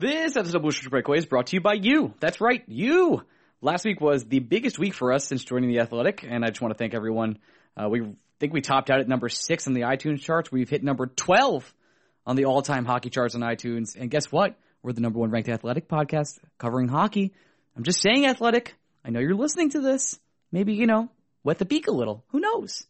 This episode of Blue Breakaway is brought to you by you. That's right, you. Last week was the biggest week for us since joining the Athletic, and I just want to thank everyone. Uh, we think we topped out at number six on the iTunes charts. We've hit number 12 on the all-time hockey charts on iTunes. And guess what? We're the number one ranked athletic podcast covering hockey. I'm just saying athletic. I know you're listening to this. Maybe, you know, wet the beak a little. Who knows?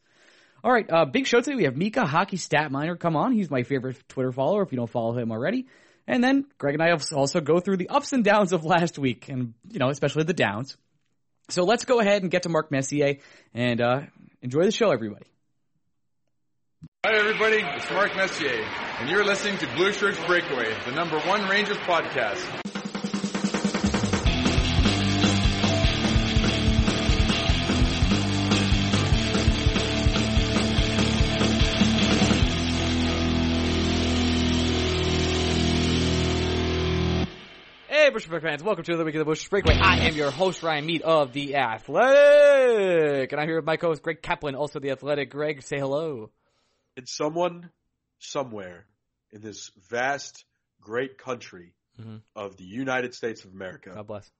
All right, uh, big show today. We have Mika Hockey Stat Miner come on. He's my favorite Twitter follower if you don't follow him already. And then Greg and I also go through the ups and downs of last week and, you know, especially the downs. So let's go ahead and get to Mark Messier and uh, enjoy the show, everybody. Hi, everybody. It's Mark Messier, and you're listening to Blue Shirts Breakaway, the number one Rangers podcast. Bushwick fans, welcome to another week of the Bush Breakaway. I am your host, Ryan Mead of The Athletic. And I'm here with my co-host, Greg Kaplan, also The Athletic. Greg, say hello. And someone, somewhere, in this vast, great country Mhm. of the United States of America, God bless.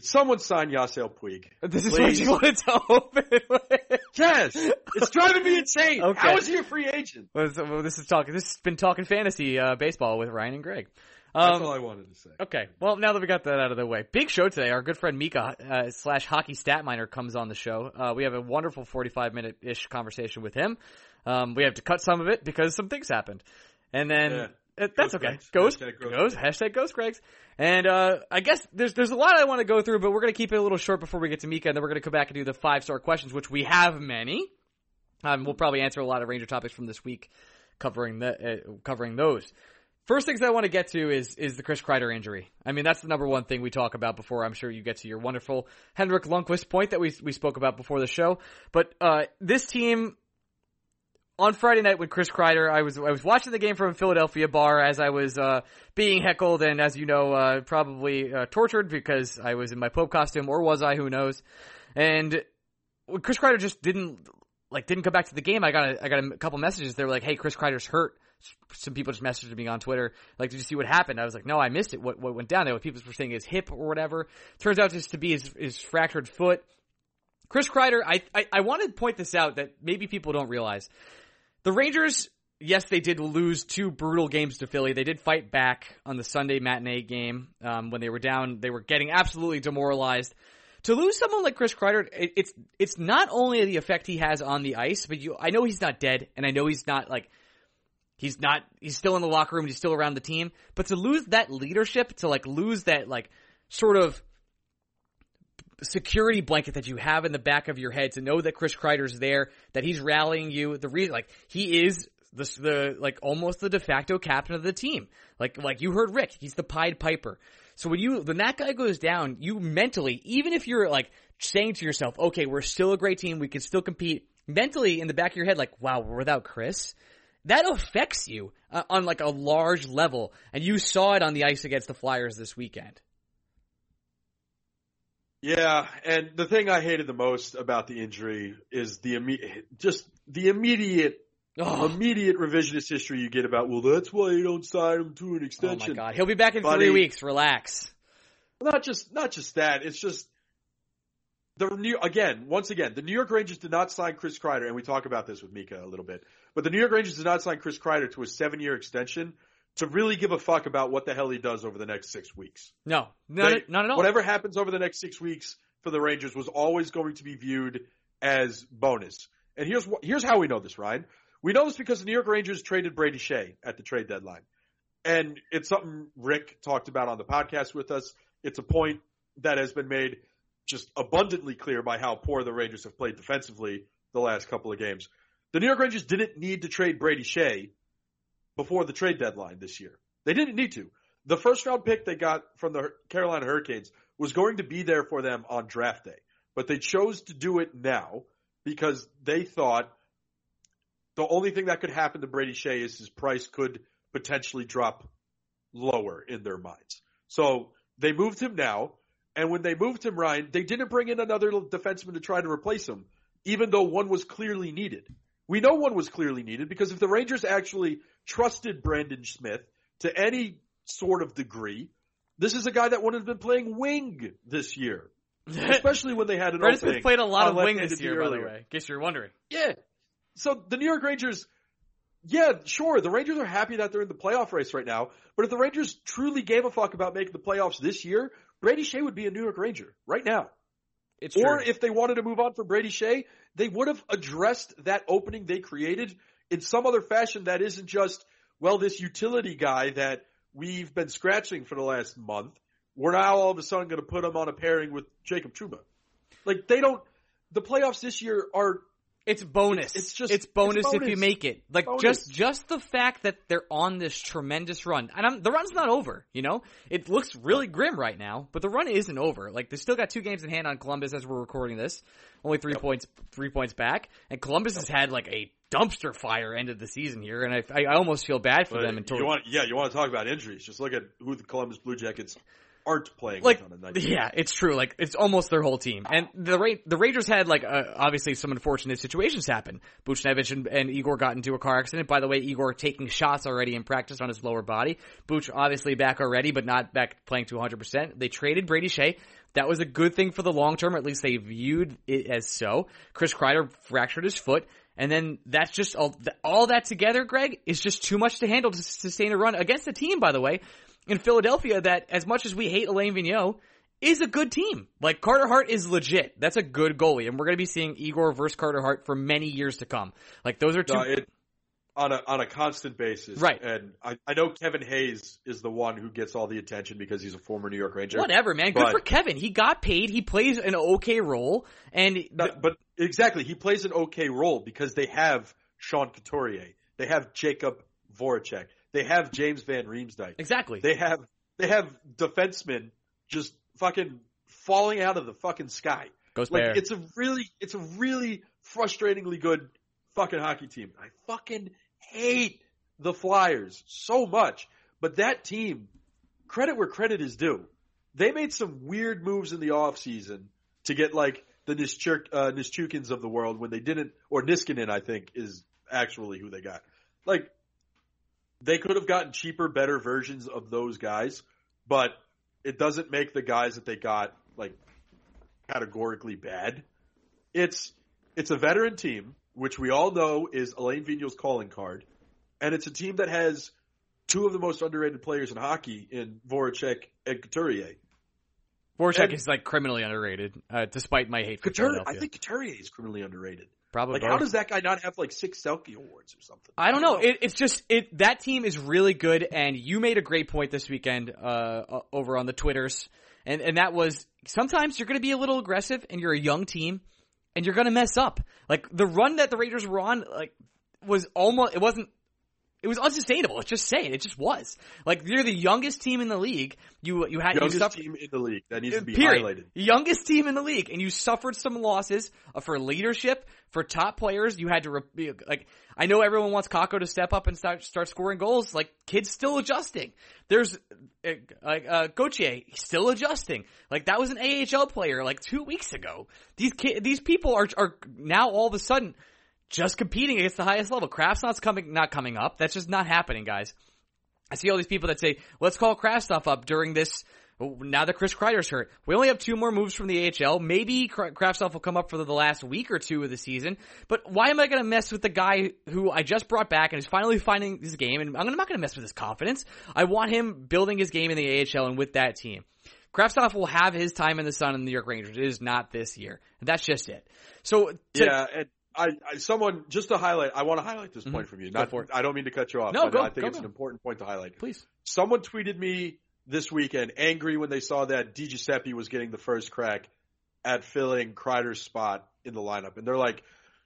someone sign Yasiel Puig. This is Please. what you wanted to open with. Yes! It's driving me insane! Okay. How is he a free agent? Well, this is talking. This has been talking fantasy uh, baseball with Ryan and Greg. That's Um, all I wanted to say. Okay. Well, now that we got that out of the way, big show today. Our good friend Mika uh, slash Hockey Stat Miner comes on the show. Uh, we have a wonderful forty-five minute ish conversation with him. Um, we have to cut some of it because some things happened, and then Yeah. uh, that's Ghost okay. Gregs. Ghost Hashtag Ghost hashtag Ghost Gregs. And uh, I guess there's there's a lot I want to go through, but we're gonna keep it a little short before we get to Mika, and then we're gonna come back and do the five star questions, which we have many. Um, we'll probably answer a lot of Ranger topics from this week, covering the uh, covering those. First things I want to get to is is the Chris Kreider injury. I mean, that's the number one thing we talk about before. I'm sure you get to your wonderful Henrik Lundqvist point that we we spoke about before the show. But uh, this team on Friday night with Chris Kreider, I was I was watching the game from a Philadelphia bar as I was uh, being heckled and as you know, uh, probably uh, tortured because I was in my Pope costume, or was I? Who knows? And Chris Kreider just didn't like didn't come back to the game. I got a, I got a couple messages. They were like, "Hey, Chris Kreider's hurt." Some people just messaged me on Twitter, like, "Did you see what happened?" I was like, "No, I missed it. What what went down there?" People were saying his hip or whatever. Turns out just to be his, his fractured foot. Chris Kreider, I, I I want to point this out that maybe people don't realize. The Rangers, yes, they did lose two brutal games to Philly. They did fight back on the Sunday matinee game um, when they were down. They were getting absolutely demoralized. To lose someone like Chris Kreider, it's it's not only the effect he has on the ice, but you I know he's not dead, and I know he's not like he's not he's still in the locker room, he's still around the team. But to lose that leadership, to like lose that like sort of security blanket that you have in the back of your head to know that Chris Kreider's there, that he's rallying you. The reason, like, he is the, the, like, almost the de facto captain of the team. Like, like you heard Rick, he's the Pied Piper. So when you, when that guy goes down, you mentally, even if you're like saying to yourself, okay, we're still a great team, we can still compete, mentally in the back of your head, like, wow, we're without Chris. That affects you uh, on like a large level, and you saw it on the ice against the Flyers this weekend. Yeah, and the thing I hated the most about the injury is the immediate, just the immediate, Oh, immediate revisionist history you get about. Well, that's why you don't sign him to an extension. oh my god, he'll be back in Buddy. three weeks. Relax. Not just, not just that. It's just the new again. Once again, the New York Rangers did not sign Chris Kreider, and we talk about this with Mika a little bit. But the New York Rangers did not sign Chris Kreider to a seven-year extension to really give a fuck about what the hell he does over the next six weeks. No, not, They- not at all. Whatever happens over the next six weeks for the Rangers was always going to be viewed as bonus. And here's here's how we know this, Ryan. We know this because the New York Rangers traded Brady Skjei at the trade deadline, and it's something Rick talked about on the podcast with us. It's a point that has been made just abundantly clear by how poor the Rangers have played defensively the last couple of games. The New York Rangers didn't need to trade Brady Skjei before the trade deadline this year. They didn't need to. The first round pick they got from the Carolina Hurricanes was going to be there for them on draft day, but they chose to do it now because they thought the only thing that could happen to Brady Skjei is his price could potentially drop lower in their minds. So they moved him now, and when they moved him, Ryan, they didn't bring in another defenseman to try to replace him, even though one was clearly needed. We know one was clearly needed because if the Rangers actually trusted Brandon Smith to any sort of degree, this is a guy that wouldn't have been playing wing this year, especially when they had an Brandon. Smith played a lot of wing this year, by the way. In case you're wondering. Yeah. So the New York Rangers, yeah, sure, the Rangers are happy that they're in the playoff race right now. But if the Rangers truly gave a fuck about making the playoffs this year, Brady Skjei would be a New York Ranger right now. It's Or true. if they wanted to move on from Brady Skjei, they would have addressed that opening they created in some other fashion that isn't just, well, this utility guy that we've been scratching for the last month. We're now all of a sudden going to put him on a pairing with Jacob Trouba. Like they don't. The playoffs this year are It's bonus. It's- just- it's bonus, it's if you make it. Like Bonus. just just the fact that they're on this tremendous run, and I'm, the run's not over. You know, it looks really grim right now, but the run isn't over. Like they still got two games in hand on Columbus as we're recording this. Only three points, three points back, and Columbus has had like a dumpster fire end of the season here, and I, I, I almost feel bad for But them. Until you want, yeah, you want to talk about injuries? Just look at who the Columbus Blue Jackets aren't playing like with on a night. yeah, it's true. Like it's almost their whole team. And the Ra- the Rangers had like uh, obviously some unfortunate situations happen. Buchnevich and, and Igor got into a car accident. By the way, Igor taking shots already in practice on his lower body. Buch obviously back already, but not back playing to 100. percent They traded Brady Skjei. That was a good thing for the long term. At least they viewed it as so. Chris Kreider fractured his foot. And then that's just all, all that together, Greg, is just too much to handle to sustain a run against a team, by the way, in Philadelphia that as much as we hate Alain Vigneault, is a good team. Like Carter Hart is legit. That's a good goalie, and we're going to be seeing Igor versus Carter Hart for many years to come. Like those are two. No, it, on a on a constant basis, Right. And I, I know Kevin Hayes is the one who gets all the attention because he's a former New York Ranger. whatever, man. Good But- for Kevin. He got paid. He plays an okay role, and No, but exactly, he plays an okay role because they have Sean Couturier, they have Jakub Voracek, they have James Van Riemsdyk, exactly. they have they have defensemen just fucking falling out of the fucking sky. Goes Like Bear. it's a really it's a really frustratingly good fucking hockey team. I fucking hate the Flyers so much. But that team, credit where credit is due. They made some weird moves in the offseason to get like the Nischuk, uh, Nischukins of the world when they didn't, or Niskanen, I think, is actually who they got. Like, they could have gotten cheaper, better versions of those guys, but it doesn't make the guys that they got like categorically bad. It's it's a veteran team, which we all know is Alain Vigneault's calling card, and it's a team that has two of the most underrated players in hockey in Voracek and Couturier. Voracek and- is like criminally underrated, uh, despite my hate for Couturier. I think Couturier is criminally underrated. Probably Like, both. how does that guy not have like six Selke awards or something? I don't know. It, it's just it. That team is really good, and you made a great point this weekend uh, over on the twitters, and and that was sometimes you're going to be a little aggressive, and you're a young team, and you're going to mess up. Like the run that the Raiders were on, like was almost it wasn't. It was unsustainable. Let's just say it. Just was. Like you're the youngest team in the league. You you had you Youngest suffered, team in the league that needs to be Period. highlighted. Youngest team in the league, and you suffered some losses uh, for leadership, For top players, you had to re- like. I know everyone wants Kakko to step up and start start scoring goals. Like kids still adjusting. There's uh, like uh, Gauthier still adjusting. Like that was an AHL player like two weeks ago. These ki- these people are are now all of a sudden just competing against the highest level. Kraft's coming not coming up. That's just not happening, guys. I see all these people that say, let's call Kravtsov up during this now that Chris Kreider's hurt. We only have two more moves from the AHL. Maybe Kravtsov will come up for the last week or two of the season. But why am I going to mess with the guy who I just brought back and is finally finding his game? And I'm not going to mess with his confidence. I want him building his game in the AHL and with that team. Kravtsov will have his time in the sun in the New York Rangers. It is not this year. That's just it. So to, yeah, and I, I, someone just to highlight. I want to highlight this point Mhm. from you. Not. I don't mean to cut you off. No, but go- I think it's an important point to highlight. please. Someone tweeted me this weekend angry when they saw that Di Giuseppe was getting the first crack at filling Kreider's spot in the lineup, and they're like,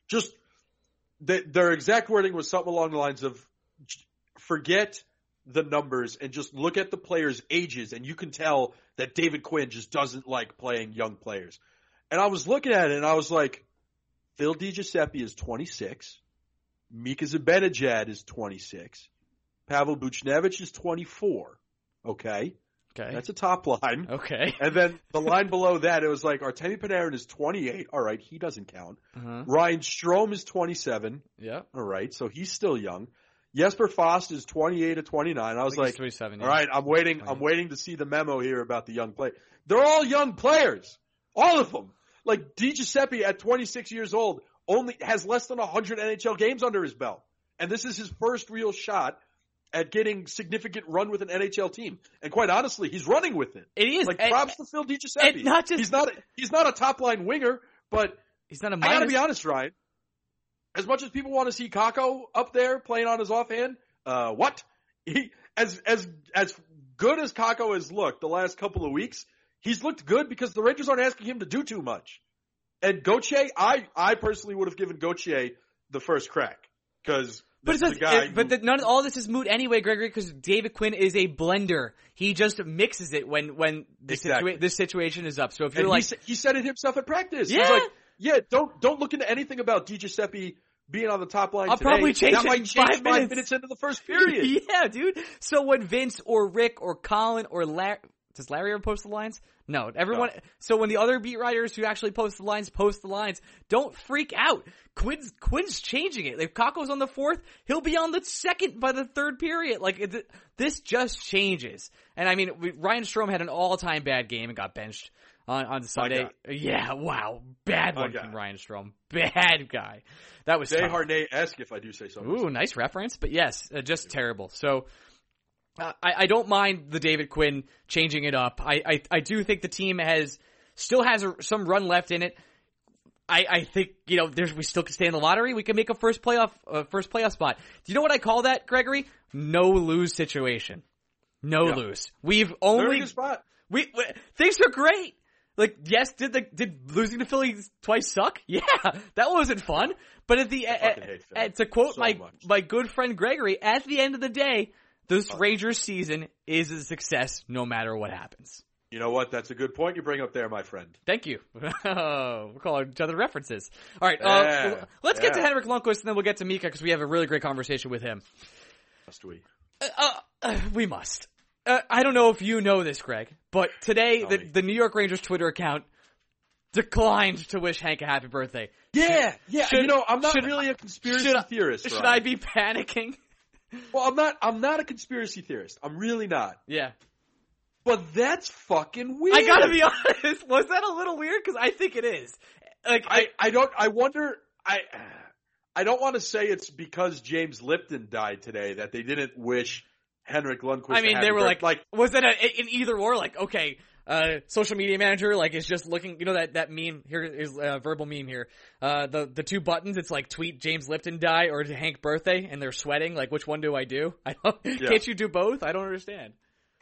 just they, their exact wording was something along the lines of, forget the numbers and just look at the players' ages, and you can tell that David Quinn just doesn't like playing young players. And I was looking at it, and I was like, Phil Di Giuseppe is 26. Mika Zibanejad is 26. Pavel Buchnevich is 24. Okay. Okay. That's a top line. okay. And then the line below that, it was like Artemi Panarin is 28. All right. He doesn't count. Uh-huh. Ryan Strome is 27. Yeah. All right. So he's still young. Jesper Fast is 28 to 29. I was like, 27. all right, I'm waiting. I'm waiting to see the memo here about the young play. They're all young players, all of them. Like Di Giuseppe at 26 years old only has less than 100 NHL games under his belt, and this is his first real shot at getting significant run with an NHL team. And quite honestly, he's running with it. It is. Like And- props to Phil Di Giuseppe. and not just- he's not a, he's not a top line winger, but He's not a I gotta be honest, Ryan. As much as people want to see Kakko up there playing on his offhand, uh, what? He as as as good as Kakko has looked the last couple of weeks, he's looked good because the Rangers aren't asking him to do too much. And Gauthier, I I personally would have given Gauthier the first crack because But it this does, is guy. it- but the, none all this is moot anyway, Gregory, because David Quinn is a blender. He just mixes it when when the Exactly. situa- this situation is up. So if you're he, like, sa- he said it himself at practice. Yeah. He's like, yeah, don't don't look into anything about Di Giuseppe being on the top line. I'll today. probably change that it might change five five minutes." into the first period. yeah, dude. So when Vince or Rick or Colin or Larry, does Larry ever post the lines? No, everyone. So when the other beat writers who actually post the lines post the lines, don't freak out. Quinn's Quinn's changing it. If Kakko's on the fourth, he'll be on the second by the third period. Like it, this just changes. And I mean, we, Ryan Strome had an all-time bad game and got benched on on Sunday. Yeah, wow, bad one from Ryan Strome. Bad guy. That was Jay tough. Harnett-esque, if I do say so. myself. Ooh, nice reference. But yes, uh, just terrible. So I, I don't mind the David Quinn changing it up. I, I, I do think the team has still has a, some run left in it. I, I think you know there's we still can stay in the lottery. We can make a first playoff uh, first playoff spot. Do you know what I call that, Gregory? No lose situation. No Yeah. lose. We've a only spot. we, we things are great. Like yes, did the did losing to Phillies twice suck? Yeah, that wasn't fun. But at the hate Philly to quote so my much. my good friend Gregory, at the end of the day, this Oh. Rangers season is a success no matter what happens. You know what? That's a good point you bring up there, my friend. Thank you. We're calling each other references. All right, Yeah, uh, let's get to yeah. Henrik Lundqvist and then we'll get to Mika because we have a really great conversation with him. Must we? Uh, uh, we must. Uh, I don't know if you know this, Greg, but today the, the New York Rangers Twitter account declined to wish Hank a happy birthday. Yeah, yeah. should- you know, I'm not should- really a conspiracy should theorist. Should Ryan. I be panicking? Well, I'm not. I'm not a conspiracy theorist. I'm really not. Yeah. But that's fucking weird. I gotta be honest. Was that a little weird? Because I think it is. Like I, I, I don't. I wonder. I. I don't want to say it's because James Lipton died today that they didn't wish Henrik Lundqvist. I mean, they were birth- like, was it a, an either or? Like, okay, uh, social media manager like is just looking. You know that that meme here is a verbal meme here. Uh, the the two buttons. It's like tweet James Lipton die or Hank birthday, and they're sweating. Like, which one do I do? I don't. Can't you do both? I don't understand.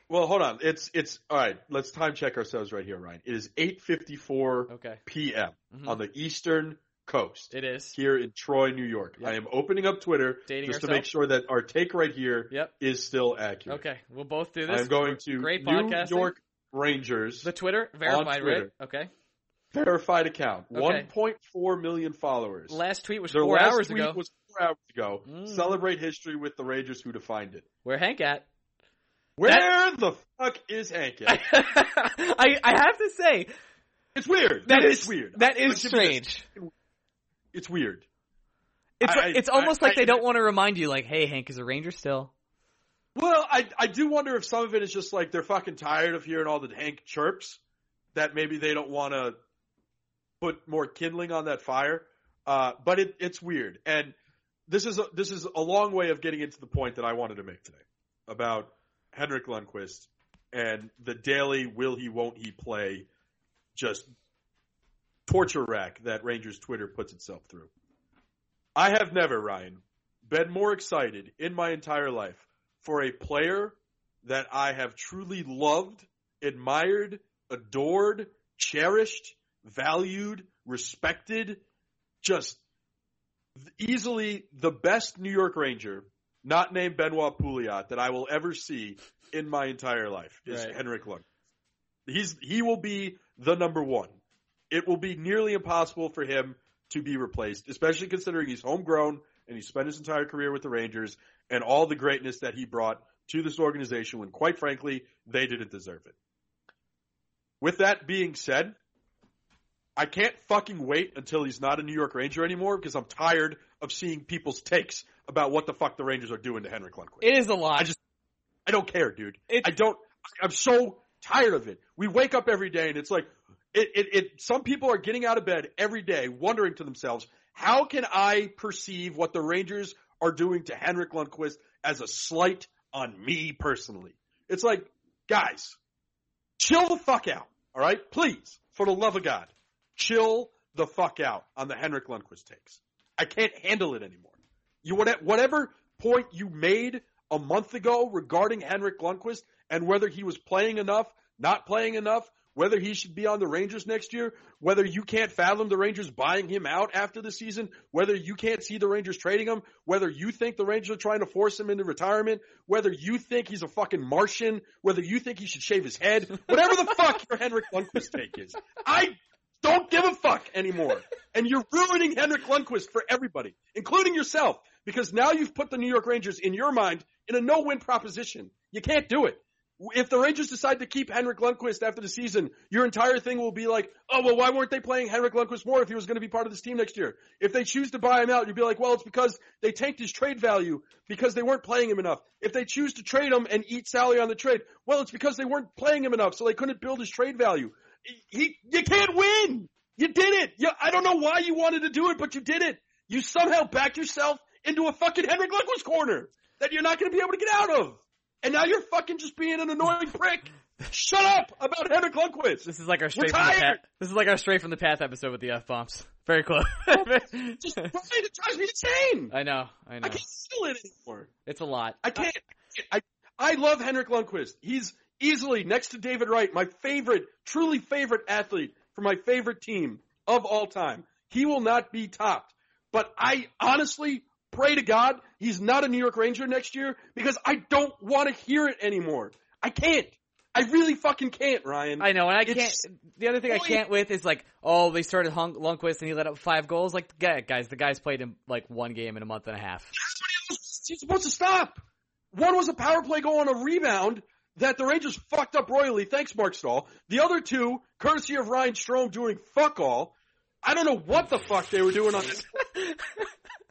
Well, hold on. It's it's all right. Let's time check ourselves right here, Ryan. It is 8:54 Okay, p.m. Mhm. on the Eastern Coast it is. here in Troy, New York. Yep. I am opening up Twitter Dating just to make sure that our take right here is Yep. is still accurate. Okay, we'll both do this. I'm going to Great New podcasting. York Rangers. The Twitter verified, right? Twitter. Okay. Verified account. Okay. 1.4 million followers. Last tweet was Their four last hours tweet ago. was four hours ago. Mm. Celebrate history with the Rangers who defined it. Where Hank at? Where the fuck is Hank at? I I have to say It's weird. that It is weird. That is strange. It's weird. It's I- it's I- almost like I- they don't want to remind you, like, hey, Hank is a Ranger still. Well, I I do wonder if some of it is just like they're fucking tired of hearing all the Hank chirps that maybe they don't want to put more kindling on that fire. Uh, but it it's weird, and this is a, this is a long way of getting into the point that I wanted to make today about Henrik Lundqvist and the daily will he won't he play just torture rack that Rangers Twitter puts itself through. I have never, Ryan, been more excited in my entire life for a player that I have truly loved, admired, adored, cherished, valued, respected, just easily the best New York Ranger, not named Benoit Pouliot, that I will ever see in my entire life is Right. Henrik Lund. He's he will be the number one. It will be nearly impossible for him to be replaced, especially considering he's homegrown and he spent his entire career with the Rangers and all the greatness that he brought to this organization when quite frankly they didn't deserve it. With that being said, I can't fucking wait until he's not a New York Ranger anymore because I'm tired of seeing people's takes about what the fuck the Rangers are doing to Henrik Lundqvist. It is a lot. I just- I don't care, dude. It's- I don't. I'm so tired of it. We wake up every day and it's like, it, it, it. Some people are getting out of bed every day wondering to themselves, how can I perceive what the Rangers are doing to Henrik Lundqvist as a slight on me personally? It's like, guys, chill the fuck out. All right, please, for the love of God, chill the fuck out on the Henrik Lundqvist takes. I can't handle it anymore. You whate- whatever point you made a month ago regarding Henrik Lundqvist and whether he was playing enough, not playing enough, whether he should be on the Rangers next year, whether you can't fathom the Rangers buying him out after the season, whether you can't see the Rangers trading him, whether you think the Rangers are trying to force him into retirement, whether you think he's a fucking Martian, whether you think he should shave his head, whatever the fuck your Henrik Lundqvist take is. I don't give a fuck anymore. And you're ruining Henrik Lundqvist for everybody, including yourself, because now you've put the New York Rangers in your mind in a no-win proposition. You can't do it. If the Rangers decide to keep Henrik Lundqvist after the season, your entire thing will be like, oh, well, why weren't they playing Henrik Lundqvist more if he was going to be part of this team next year? If they choose to buy him out, you'd be like, well, it's because they tanked his trade value because they weren't playing him enough. If they choose to trade him and eat salary on the trade, well, it's because they weren't playing him enough, so they couldn't build his trade value. He, you can't win. You did it. You, I don't know why you wanted to do it, but you did it. You somehow backed yourself into a fucking Henrik Lundqvist corner that you're not going to be able to get out of. And now you're fucking just being an annoying prick. Shut up about Henrik Lundqvist. This is like our straight from the path. This is like our straight from the path episode with the f bombs. Very close. Just Brian, it drives me insane. I know. I know. I can't feel it anymore. It's a lot. I can't. I I love Henrik Lundqvist. He's easily next to David Wright, my favorite, truly favorite athlete for my favorite team of all time. He will not be topped. But I honestly pray to God he's not a New York Ranger next year because I don't want to hear it anymore. I can't. I really fucking can't, Ryan. I know, and I It's- can't. The other thing I can't with is like, oh, they started Hung, Lundqvist and he let up five goals. Like, yeah, guys, the guy's played in like one game in a month and a half. He's supposed to stop. One was a power play goal on a rebound that the Rangers fucked up royally. Thanks, Marc Staal. The other two, courtesy of Ryan Strome doing fuck all. I don't know what the fuck they were doing on this.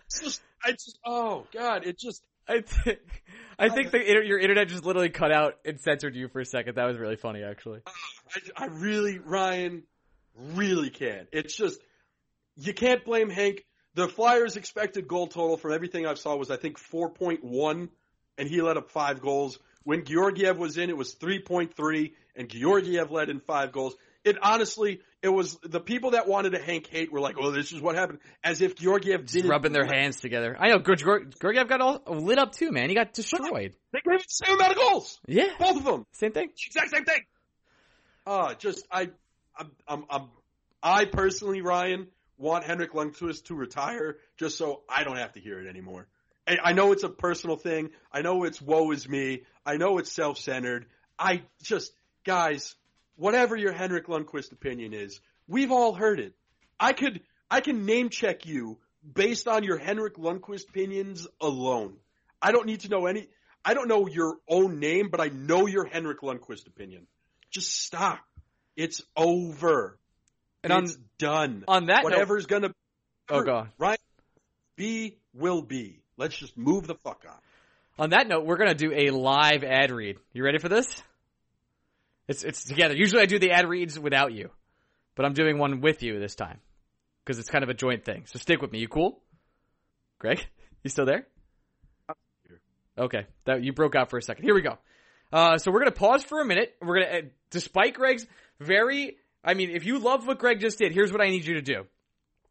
It's just, I just, oh god, it just, I think, I think the inter- your internet just literally cut out and censored you for a second. That was really funny, actually. Oh, I, I really, Ryan, really can't. It's just, you can't blame Hank. The Flyers' expected goal total from everything I saw was, I think, 4.1, and he let up five goals. When Georgiev was in, it was 3.3, and Georgiev led in five goals. It honestly, it was the people that wanted to Hank hate were like, "Oh, this is what happened," as if Georgiev didn't Rubbing their hands together. I know. Georg- Georg- Georgiev got all lit up too, man. He got destroyed. They gave him the same amount of goals, Yeah, both of them. same thing. exact same thing. Uh, just I, I'm, I'm, I'm, I personally, Ryan, want Henrik Lundqvist to retire just so I don't have to hear it anymore. I, I know it's a personal thing. I know it's woe is me. I know it's self-centered. I just, guys, whatever your Henrik Lundqvist opinion is, We've all heard it. I could I can name check you based on your Henrik Lundqvist opinions alone. I don't need to know any. I don't know your own name, but I know your Henrik Lundqvist opinion. Just stop. It's over. And on- it's done. on that note- whatever's gonna. Oh, go on. Right. Be will be. Let's just move the fuck on. On that note, we're gonna do a live ad read. You ready for this? It's it's together. Usually I do the ad reads without you, but I'm doing one with you this time because it's kind of a joint thing. So stick with me. You cool? Greg, you still there? Okay, that you broke out for a second. Here we go. Uh, so we're gonna pause for a minute. We're gonna, uh, despite Greg's very, I mean, if you love what Greg just did, here's what I need you to do.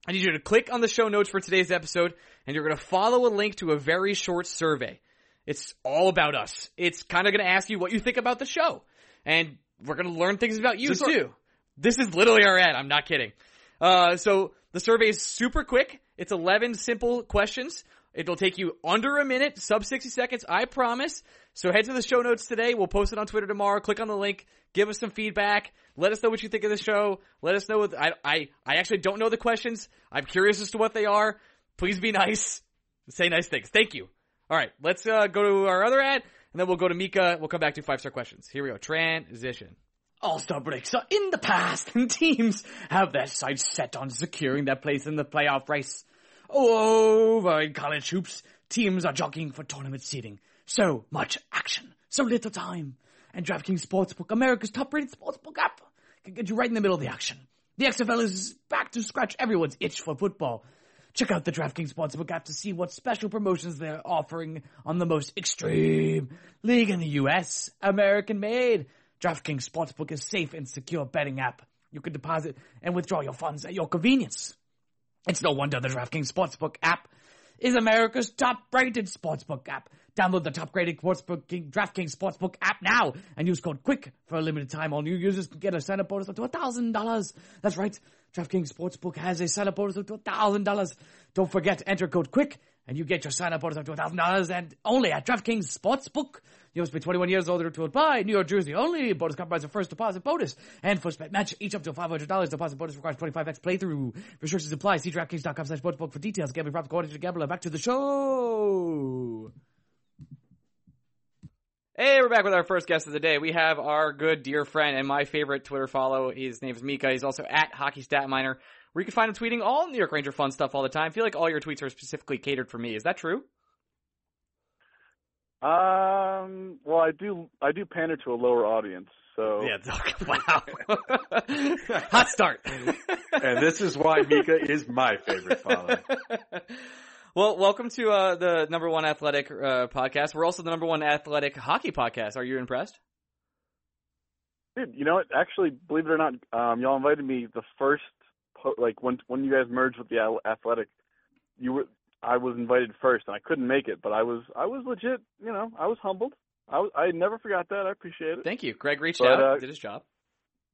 I need you to click on the show notes for today's episode, and you're to follow a link to a very short survey. It's all about us. It's kind of to ask you what you think about the show, and we're going to learn things about you too. This is literally our ad. I'm not kidding. Uh, so the survey is super quick. It's 11 simple questions. It'll take you under a minute, sub 60 seconds, I promise. So head to the show notes today. We'll post it on Twitter tomorrow. Click on the link. Give us some feedback. Let us know what you think of the show. Let us know. What, I, I, I actually don't know the questions. I'm curious as to what they are. Please be nice. Say nice things. Thank you. All right. Let's, uh, go to our other ad and then we'll go to Mika. We'll come back to five star questions. Here we go. Transition. All-star breaks are in the past and teams have their sights set on securing their place in the playoff race. Oh, Over in college hoops, teams are jockeying for tournament seeding. So much action, so little time. And DraftKings Sportsbook, America's top-rated sportsbook app, can get you right in the middle of the action. The XFL is back to scratch everyone's itch for football. Check out the DraftKings Sportsbook app to see what special promotions they're offering on the most extreme league in the U.S. American made. DraftKings Sportsbook is safe and secure betting app. You can deposit and withdraw your funds at your convenience. It's no wonder the DraftKings Sportsbook app is America's top-rated sportsbook app. Download the top-rated sportsbook DraftKings Sportsbook app now and use code QUICK for a limited time. All new users can get a sign-up bonus up to $1,000. That's right. DraftKings Sportsbook has a sign-up bonus up to $1,000. Don't forget enter code QUICK and you get your sign-up bonus up to $1,000 and only at DraftKings Sportsbook. You must be 21 years old or to apply. New York, Jersey only. Bonus compromises first deposit bonus and first bet match each up to $500. Deposit bonus requires 25x playthrough. Restrictions apply. See DraftKings.com slash sportsbook for details. Gambling problem according to Gambler. Back to the show. Hey, we're back with our first guest of the day. We have our good dear friend and my favorite Twitter follow. His name is Mika. He's also at Hockey Stat Miner, where you can find him tweeting all New York Ranger fun stuff all the time. I feel like all your tweets are specifically catered for me. Is that true? Um. Well, I do. I do pander to a lower audience. So Yeah. Wow. Hot start. And this is why Mika is my favorite follower. well, welcome to uh, the number one athletic uh, podcast. We're also the number one athletic hockey podcast. Are you impressed? dude, you know what? Actually, believe it or not, um, y'all invited me the first po- like when when you guys merged with the Athletic. You were. I was invited first, and I couldn't make it, but I was. I was legit. You know, I was humbled. I was, I never forgot that. I appreciate it. Thank you. Greg reached But, out, uh, did his job.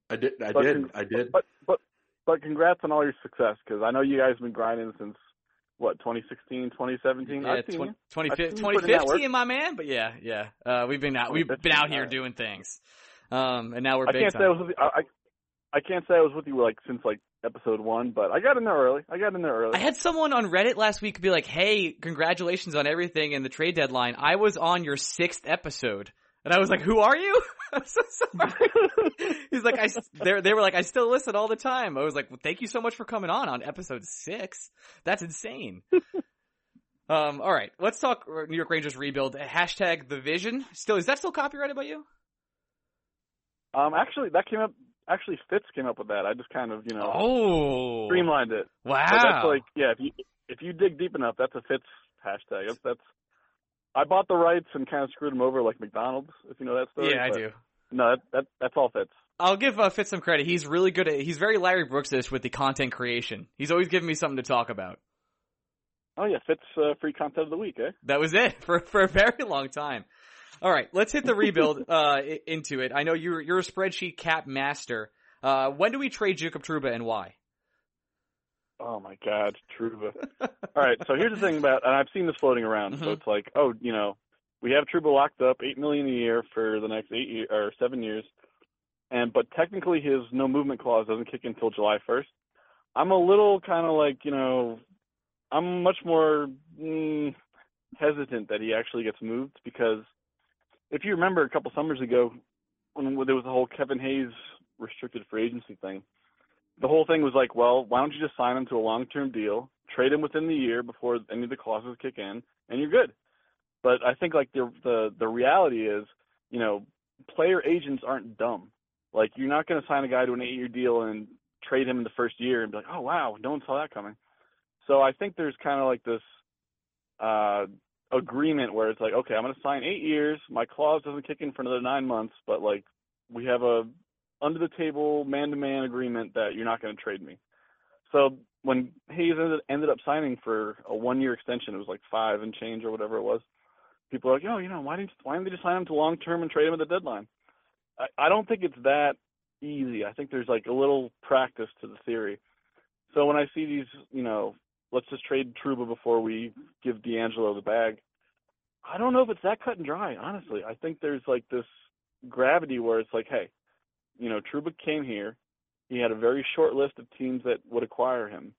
I did. I But did. I did. But but but congrats on all your success because I know you guys have been grinding since what 2016, 2017. Yeah, I've seen tw- you. 20, I've seen you put in that 2015, my man. But yeah, yeah. Uh, we've been out. We've been out here doing things. Um, and now we're I can't time. say I was with you. I I can't say I was with you like since like episode one, but I got in there early. I got in there early. I had someone on Reddit last week be like, "Hey, congratulations on everything and the trade deadline. I was on your sixth episode." And I was like, "Who are you?" I'm so sorry. He's like, "I." They they were like, "I still listen all the time." I was like, well, "Thank you so much for coming on on episode six. That's insane." um. All right, let's talk New York Rangers rebuild. Hashtag the vision. Still, is that still copyrighted by you? um, actually, that came up. Actually, Fitz came up with that. I just kind of you know Oh, streamlined it. wow! But that's like yeah. If you if you dig deep enough, that's a Fitz hashtag. That's, that's I bought the rights and kind of screwed them over like McDonald's. If you know that story. yeah, I do. No, that, that that's all Fitz. I'll give uh, Fitz some credit. He's really good at. He's very Larry Brooksish with the content creation. He's always giving me something to talk about. Oh yeah, Fitz uh, free content of the week, eh? That was it for for a very long time. All right, let's hit the rebuild uh, into it. I know you're you're a spreadsheet cap master. Uh, when do we trade Jacob Trouba and why? Oh my God, Trouba. All right, so here's the thing about, and I've seen this floating around. So Mhm. it's like, oh, you know, we have Trouba locked up, eight million a year for the next eight year, or seven years. and but technically his no movement clause doesn't kick in until July 1st. I'm a little kind of like you know, I'm much more mm, hesitant that he actually gets moved because if you remember a couple summers ago when there was the whole Kevin Hayes restricted free agency thing, the whole thing was like, well, why don't you just sign him to a long-term deal, trade him within the year before any of the clauses kick in, and you're good. But I think like the the the reality is, you know, player agents aren't dumb. Like you're not going to sign a guy to an eight-year deal and trade him in the first year and be like, oh wow, no one saw that coming. So I think there's kind of like this uh agreement where it's like, okay, I'm going to sign eight years. My clause doesn't kick in for another nine months, but like we have a under the table man to man agreement that you're not going to trade me. So when Hayes ended, ended up signing for a one year extension, it was like five and change or whatever it was. People are like, oh, you know, why didn't why didn't they just sign him to long term and trade him at the deadline? I, I don't think it's that easy. I think there's like a little practice to the theory. So when I see these, you know, let's just trade Trouba before we give DeAngelo the bag. I don't know if it's that cut and dry, honestly. I think there's like this gravity where it's like, hey, you know, Trouba came here. He had a very short list of teams that would acquire him,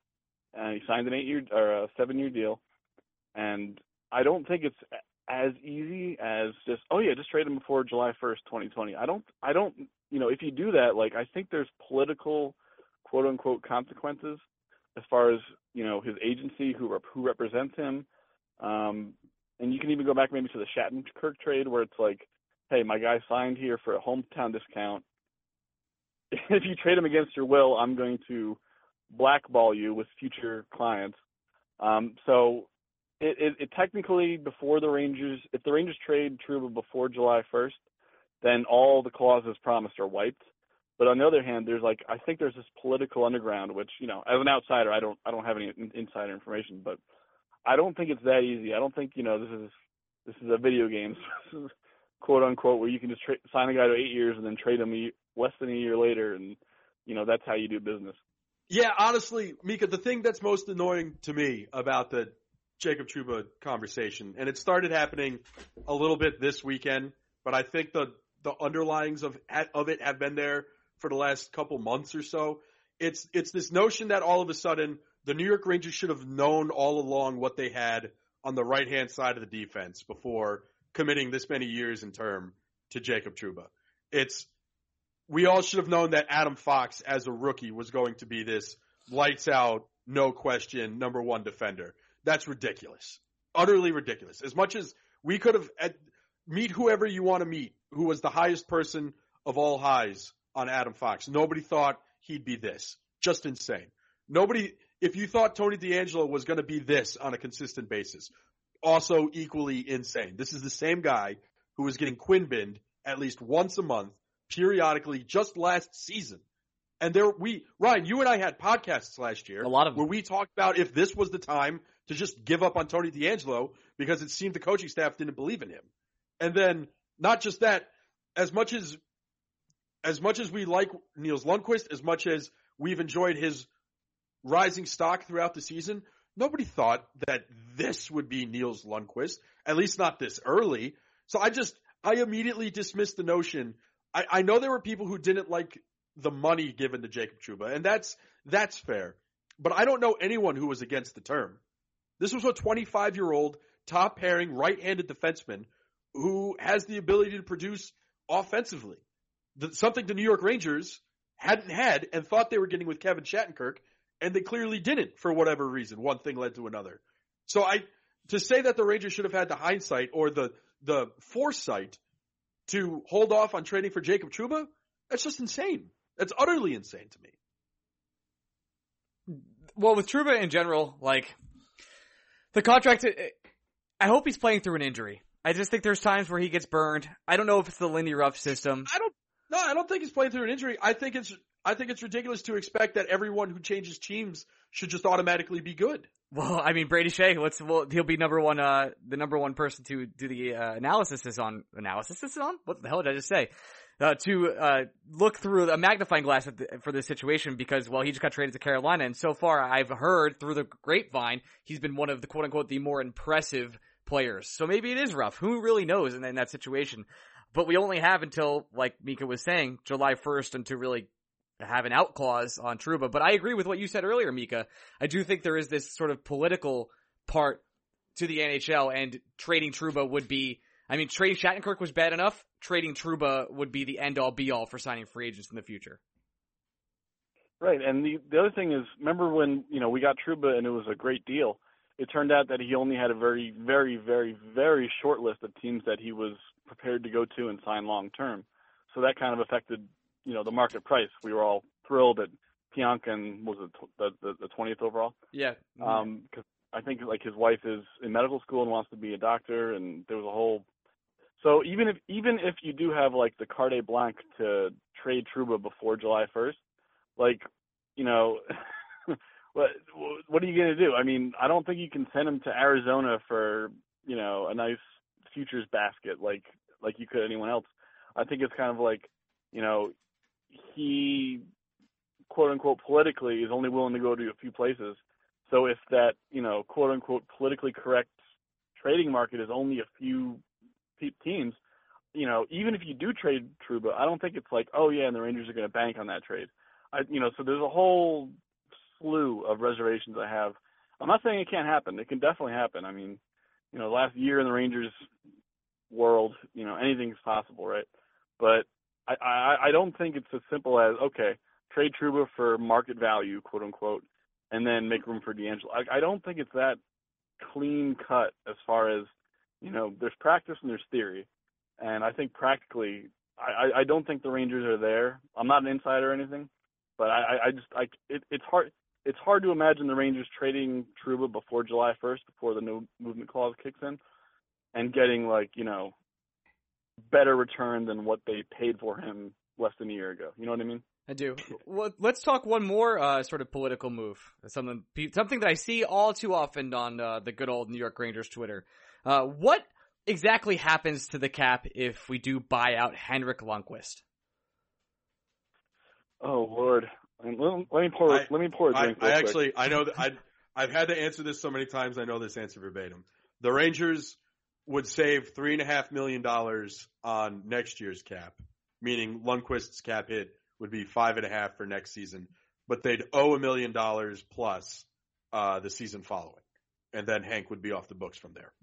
and he signed an eight-year or a seven-year deal. And I don't think it's as easy as just, oh yeah, just trade him before July 1st, 2020. I don't, I don't, you know, if you do that, like I think there's political, quote unquote, consequences as far as you know his agency who rep- who represents him. Um, and you can even go back maybe to the Shattenkirk trade where it's like, hey, my guy signed here for a hometown discount. If you trade him against your will, I'm going to blackball you with future clients. Um, so it, it, it technically before the Rangers, if the Rangers trade Trouba before July 1st, then all the clauses promised are wiped. But on the other hand, there's like I think there's this political underground, which you know, as an outsider, I don't I don't have any insider information, but I don't think it's that easy. I don't think you know this is this is a video game, quote unquote, where you can just tra- sign a guy to eight years and then trade him less than a year later, and you know that's how you do business. Yeah, honestly, Mika, the thing that's most annoying to me about the Jacob Trouba conversation, and it started happening a little bit this weekend, but I think the the underlyings of of it have been there for the last couple months or so. It's it's this notion that all of a sudden the New York Rangers should have known all along what they had on the right hand side of the defense before committing this many years in term to Jacob Trouba. It's we all should have known that Adam Fox as a rookie was going to be this lights out, no question, number one defender. That's ridiculous. Utterly ridiculous. As much as we could have at, meet whoever you want to meet, who was the highest person of all highs on Adam Fox. Nobody thought he'd be this. Just insane. Nobody, if you thought Tony DeAngelo was going to be this on a consistent basis, also equally insane. This is the same guy who was getting Quinn binned at least once a month, periodically, just last season. And there, we, Ryan, you and I had podcasts last year. A lot of them. Where we talked about if this was the time to just give up on Tony DeAngelo because it seemed the coaching staff didn't believe in him. And then, not just that, as much as as much as we like Nils Lundkvist, as much as we've enjoyed his rising stock throughout the season, nobody thought that this would be Nils Lundkvist, at least not this early. So I just, I immediately dismissed the notion. I, I know there were people who didn't like the money given to Jacob Trouba, and that's, that's fair. But I don't know anyone who was against the term. This was a 25 year old top pairing right-handed defenseman who has the ability to produce offensively the, something the New York Rangers hadn't had and thought they were getting with Kevin Shattenkirk, and they clearly didn't for whatever reason. One thing led to another. So I to say that the Rangers should have had the hindsight or the the foresight to hold off on trading for Jacob Trouba, that's just insane. That's utterly insane to me. Well, with Trouba in general, like the contract, I hope he's playing through an injury. I just think there's times where he gets burned. I don't know if it's the Lindy Ruff system. I don't no, I don't think he's playing through an injury. I think it's I think it's ridiculous to expect that everyone who changes teams should just automatically be good. Well, I mean, Brady Skjei, what's well, he'll be number one, uh, the number one person to do the uh, analysis is on analysis is on. What the hell did I just say? Uh, to uh, look through a magnifying glass the, for this situation because well, he just got traded to Carolina, and so far I've heard through the grapevine he's been one of the quote unquote the more impressive players. So maybe it is rough. Who really knows in, in that situation? but we only have until, like Mika was saying, July 1st and to really have an out clause on Trouba. But I agree with what you said earlier, Mika. I do think there is this sort of political part to the NHL and trading Trouba would be, I mean, trading Shattenkirk was bad enough. Trading Trouba would be the end all be all for signing free agents in the future. Right, and the the other thing is, remember when you know we got Trouba and it was a great deal. It turned out that he only had a very, very, very, very short list of teams that he was prepared to go to and sign long term. So that kind of affected, you know, the market price. We were all thrilled that Pionkin was the 20th overall. Yeah. Um, cause I think like his wife is in medical school and wants to be a doctor, and there was a whole. So even if even if you do have like the carte blanche to trade Trouba before July 1st, like you know, what what are you gonna do? I mean, I don't think you can send him to Arizona for you know a nice futures basket like like you could anyone else. I think it's kind of like you know he quote unquote politically is only willing to go to a few places. So if that you know quote unquote politically correct trading market is only a few teams, you know even if you do trade Trouba, I don't think it's like oh yeah, and the Rangers are going to bank on that trade. I you know so there's a whole slew of reservations I have. I'm not saying it can't happen. It can definitely happen. I mean, you know, last year in the Rangers world, you know, anything's possible, right? But I, I, I don't think it's as simple as okay, trade Trouba for market value, quote unquote, and then make room for DeAngelo. I, I don't think it's that clean cut as far as you know. There's practice and there's theory, and I think practically, I, I don't think the Rangers are there. I'm not an insider or anything, but I, I just I it, it's hard it's hard to imagine the Rangers trading Trouba before July 1st, before the no movement clause kicks in, and getting like you know better return than what they paid for him less than a year ago. You know what I mean? I do. Well, let's talk one more uh, sort of political move. Something something that I see all too often on uh, the good old New York Rangers Twitter. Uh, what exactly happens to the cap if we do buy out Henrik Lundqvist? Oh Lord, let, me pour. I, let me pour a drink. I, I actually, I know that I, I've had to answer this so many times. I know this answer verbatim. The Rangers would save three and a half million dollars on next year's cap, meaning Lundqvist's cap hit would be five and a half for next season, but they'd owe a million dollars plus uh, the season following, and then Hank would be off the books from there.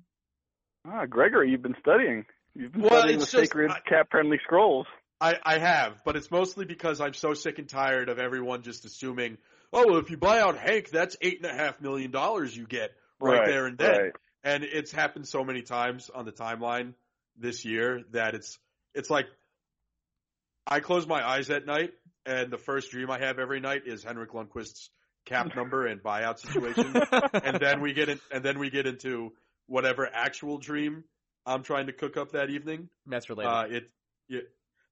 Ah, Gregory, you've been studying. You've been well, studying the just, sacred cap-friendly scrolls. I, I have, but it's mostly because I'm so sick and tired of everyone just assuming, oh, well, if you buy out Hank, that's eight and a half million dollars you get right, right there and then. Right. And it's happened so many times on the timeline this year that it's it's like I close my eyes at night and the first dream I have every night is Henrik Lundqvist's cap number and buyout situation, and then we get in, and then we get into whatever actual dream I'm trying to cook up that evening. That's related. Uh, it, it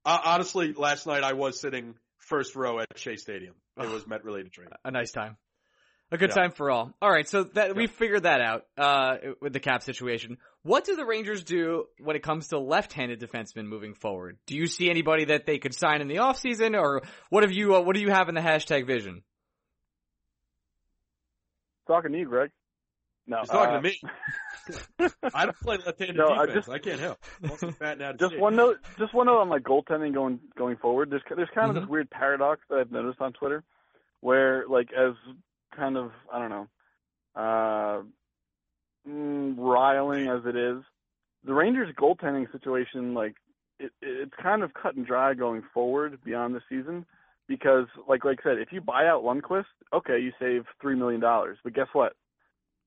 uh, honestly, last night I was sitting first row at Shea Stadium. It was Met related training. A nice time. A good yeah. time for all. All right, so that yeah. we figured that out uh, with the cap situation. What do the Rangers do when it comes to left-handed defensemen moving forward? Do you see anybody that they could sign in the offseason, or what have you? Uh, what do you have in the hashtag vision? Talking to you, Greg. No, he's talking uh, to me. I don't play left-handed no, defense. I, just, I can't help. just one note. Just one note on my goaltending going going forward. There's there's kind of mm-hmm. this weird paradox that I've noticed on Twitter, where like as kind of I don't know, uh, mm, riling as it is, the Rangers' goaltending situation like it, it's kind of cut and dry going forward beyond the season because like like I said, if you buy out Lundqvist, okay, you save three million dollars, but guess what?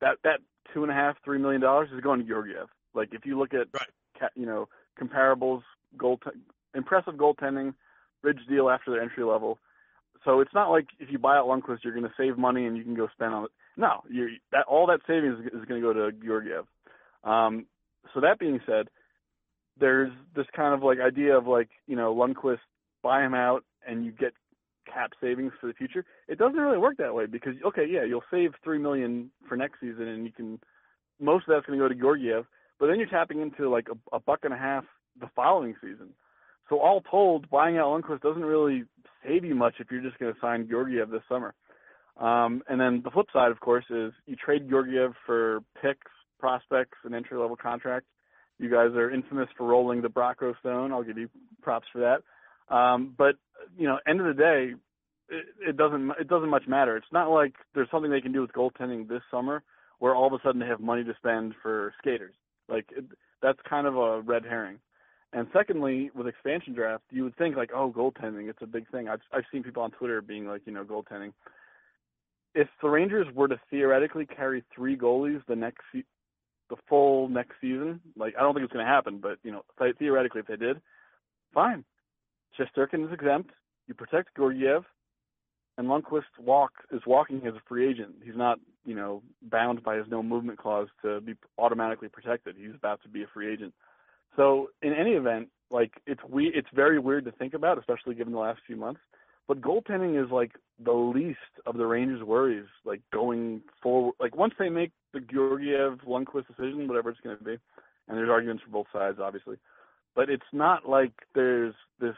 That that two and a half, three million dollars is going to Georgiev. Like if you look at right. you know comparables, goal impressive goaltending, bridge deal after their entry level. So it's not like if you buy out Lundqvist, you're going to save money and you can go spend on it. No, that all that savings is, is going to go to Georgiev. Um, so that being said, there's this kind of like idea of like you know Lundqvist buy him out and you get cap savings for the future. It doesn't really work that way because okay, yeah, you'll save three million for next season, and you can most of that's going to go to Georgiev, but then you're tapping into like a, a buck and a half the following season. So all told, buying out Lundqvist doesn't really save you much if you're just going to sign Georgiev this summer. Um, and then the flip side, of course, is you trade Georgiev for picks, prospects, an entry level contract. You guys are infamous for rolling the Brockro Stone. I'll give you props for that. Um, but you know, end of the day, it, it doesn't it doesn't much matter. It's not like there's something they can do with goaltending this summer where all of a sudden they have money to spend for skaters. Like it, that's kind of a red herring. And secondly, with expansion draft, you would think like, oh, goaltending, it's a big thing. I've I've seen people on Twitter being like, you know, goaltending. If the Rangers were to theoretically carry three goalies the next the full next season, like I don't think it's going to happen, but you know, theoretically if they did, fine. Shesterkin is exempt. You protect Georgiev, and Lundqvist walk is walking as a free agent. He's not, you know, bound by his no movement clause to be automatically protected. He's about to be a free agent. So in any event, like it's we it's very weird to think about, especially given the last few months. But goaltending is like the least of the Rangers' worries, like going forward. Like once they make the Georgiev Lundqvist decision, whatever it's going to be, and there's arguments for both sides, obviously. But it's not like there's this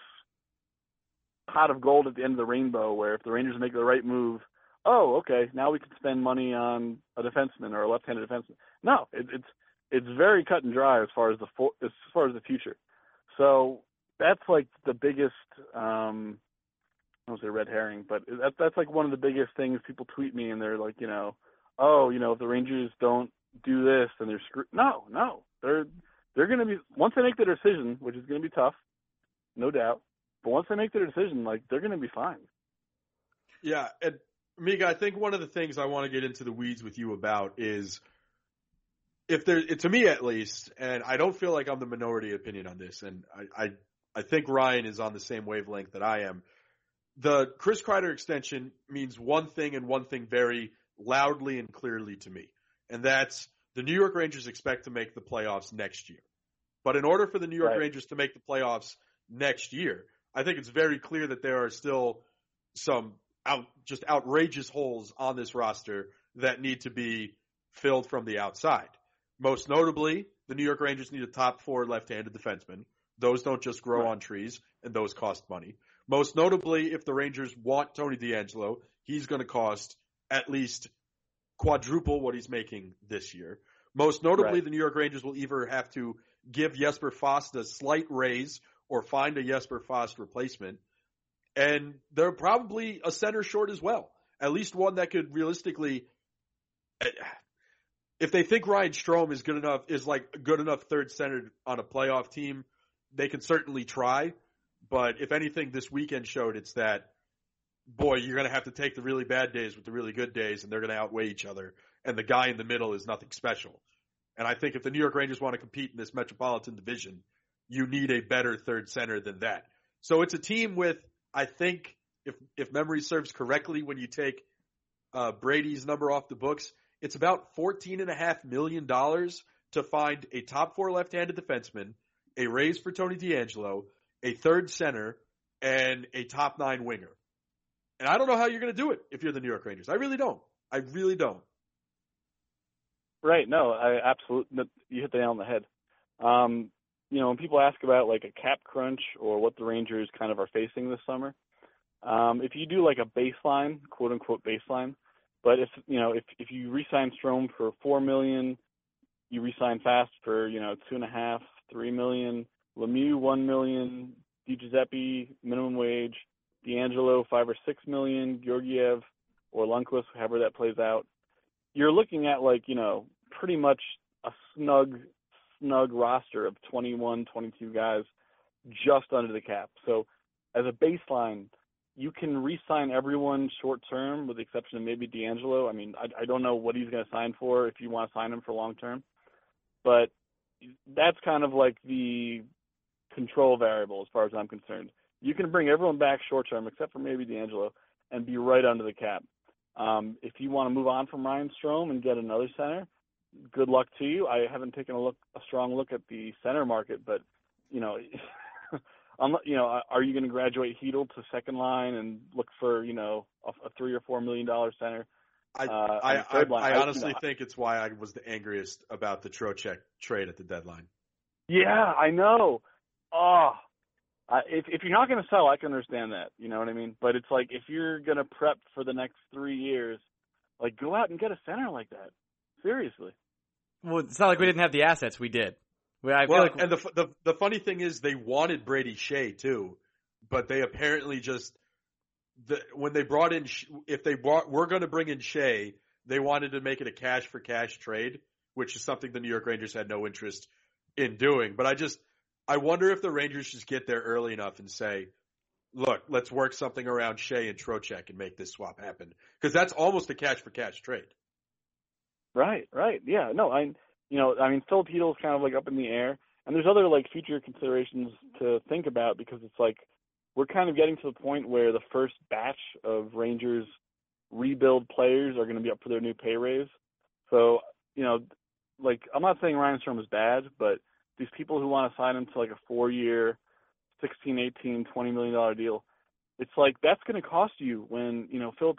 pot of gold at the end of the rainbow where if the Rangers make the right move, oh, okay, now we can spend money on a defenseman or a left-handed defenseman. No, it, it's it's very cut and dry as far as the as far as the future. So that's like the biggest um I don't say red herring, but that that's like one of the biggest things people tweet me and they're like, you know, oh, you know, if the Rangers don't do this then they're screwed. No, no. They're they're going to be once they make the decision, which is going to be tough, no doubt. But once they make their decision, like they're going to be fine. Yeah, and Mika, I think one of the things I want to get into the weeds with you about is if there, to me at least, and I don't feel like I'm the minority opinion on this, and I, I, I think Ryan is on the same wavelength that I am. The Chris Kreider extension means one thing and one thing very loudly and clearly to me, and that's the New York Rangers expect to make the playoffs next year. But in order for the New York Right. Rangers to make the playoffs next year, I think it's very clear that there are still some out, just outrageous holes on this roster that need to be filled from the outside. Most notably, the New York Rangers need a top four left-handed defenseman. Those don't just grow Right. on trees, and those cost money. Most notably, if the Rangers want Tony DeAngelo, he's going to cost at least quadruple what he's making this year. Most notably, Right. the New York Rangers will either have to give Jesper Fast a slight raise or find a Jesper Fast replacement. And they're probably a center short as well. At least one that could realistically, eh, if they think Ryan Strome is good enough, is like good enough third center on a playoff team, they can certainly try. But if anything, this weekend showed it's that, boy, you're going to have to take the really bad days with the really good days, and they're going to outweigh each other. And the guy in the middle is nothing special. And I think if the New York Rangers want to compete in this Metropolitan Division, you need a better third center than that. So it's a team with, I think, if if memory serves correctly, when you take uh, Brady's number off the books, it's about fourteen and a half million dollars to find a top four left-handed defenseman, a raise for Tony DeAngelo, a third center, and a top nine winger. And I don't know how you're going to do it if you're the New York Rangers. I really don't. I really don't. Right. No, I absolutely. You hit the nail on the head. Um, you know, when people ask about like a cap crunch or what the Rangers kind of are facing this summer, um, if you do like a baseline, quote unquote baseline, but if you know if if you re-sign Strome for four million, you re-sign Fast for you know two and a half, three million, Lemieux one million, Di Giuseppe minimum wage, DeAngelo five or six million, Georgiev or Lundqvist, however that plays out you're looking at like you know pretty much a snug snug roster of 21 22 guys just under the cap. So as a baseline you can re-sign everyone short term with the exception of maybe DeAngelo. I mean I, I don't know what he's going to sign for if you want to sign him for long term but that's kind of like the control variable as far as I'm concerned. You can bring everyone back short term except for maybe DeAngelo and be right under the cap. Um, if you want to move on from Ryan Strome and get another center, good luck to you. I haven't taken a look, a strong look at the center market, but you know, unle- you know, are you going to graduate Chytil to second line and look for you know a, a three or four million dollar center? I Uh, I, I, line, I I- honestly you know, think it's why I was the angriest about the Trocheck trade at the deadline. Yeah, I know. Oh, I if if you're not going to sell, I can understand that. You know what I mean? But it's like if you're going to prep for the next three years, like go out and get a center like that. Seriously. Well, it's not like we didn't have the assets. We did. Well, I feel well, like and the, the the funny thing is they wanted Brady Skjei too, but they apparently just the when they brought in Sh- if they brought were going to bring in Skjei, they wanted to make it a cash for cash trade, which is something the New York Rangers had no interest in doing. But I just I wonder if the Rangers just get there early enough and say, look, let's work something around Skjei and Trocheck and make this swap happen because that's almost a cash for cash trade. Right, right. Yeah, no, I, you know, I mean, Filip Chytil's kind of like up in the air, and there's other like future considerations to think about because it's like we're kind of getting to the point where the first batch of Rangers rebuild players are going to be up for their new pay raise. So, you know, like I'm not saying Ryan Strome is bad, but these people who want to sign him to like a four-year, 16, 18, 20 million dollar deal, it's like that's going to cost you when you know Philip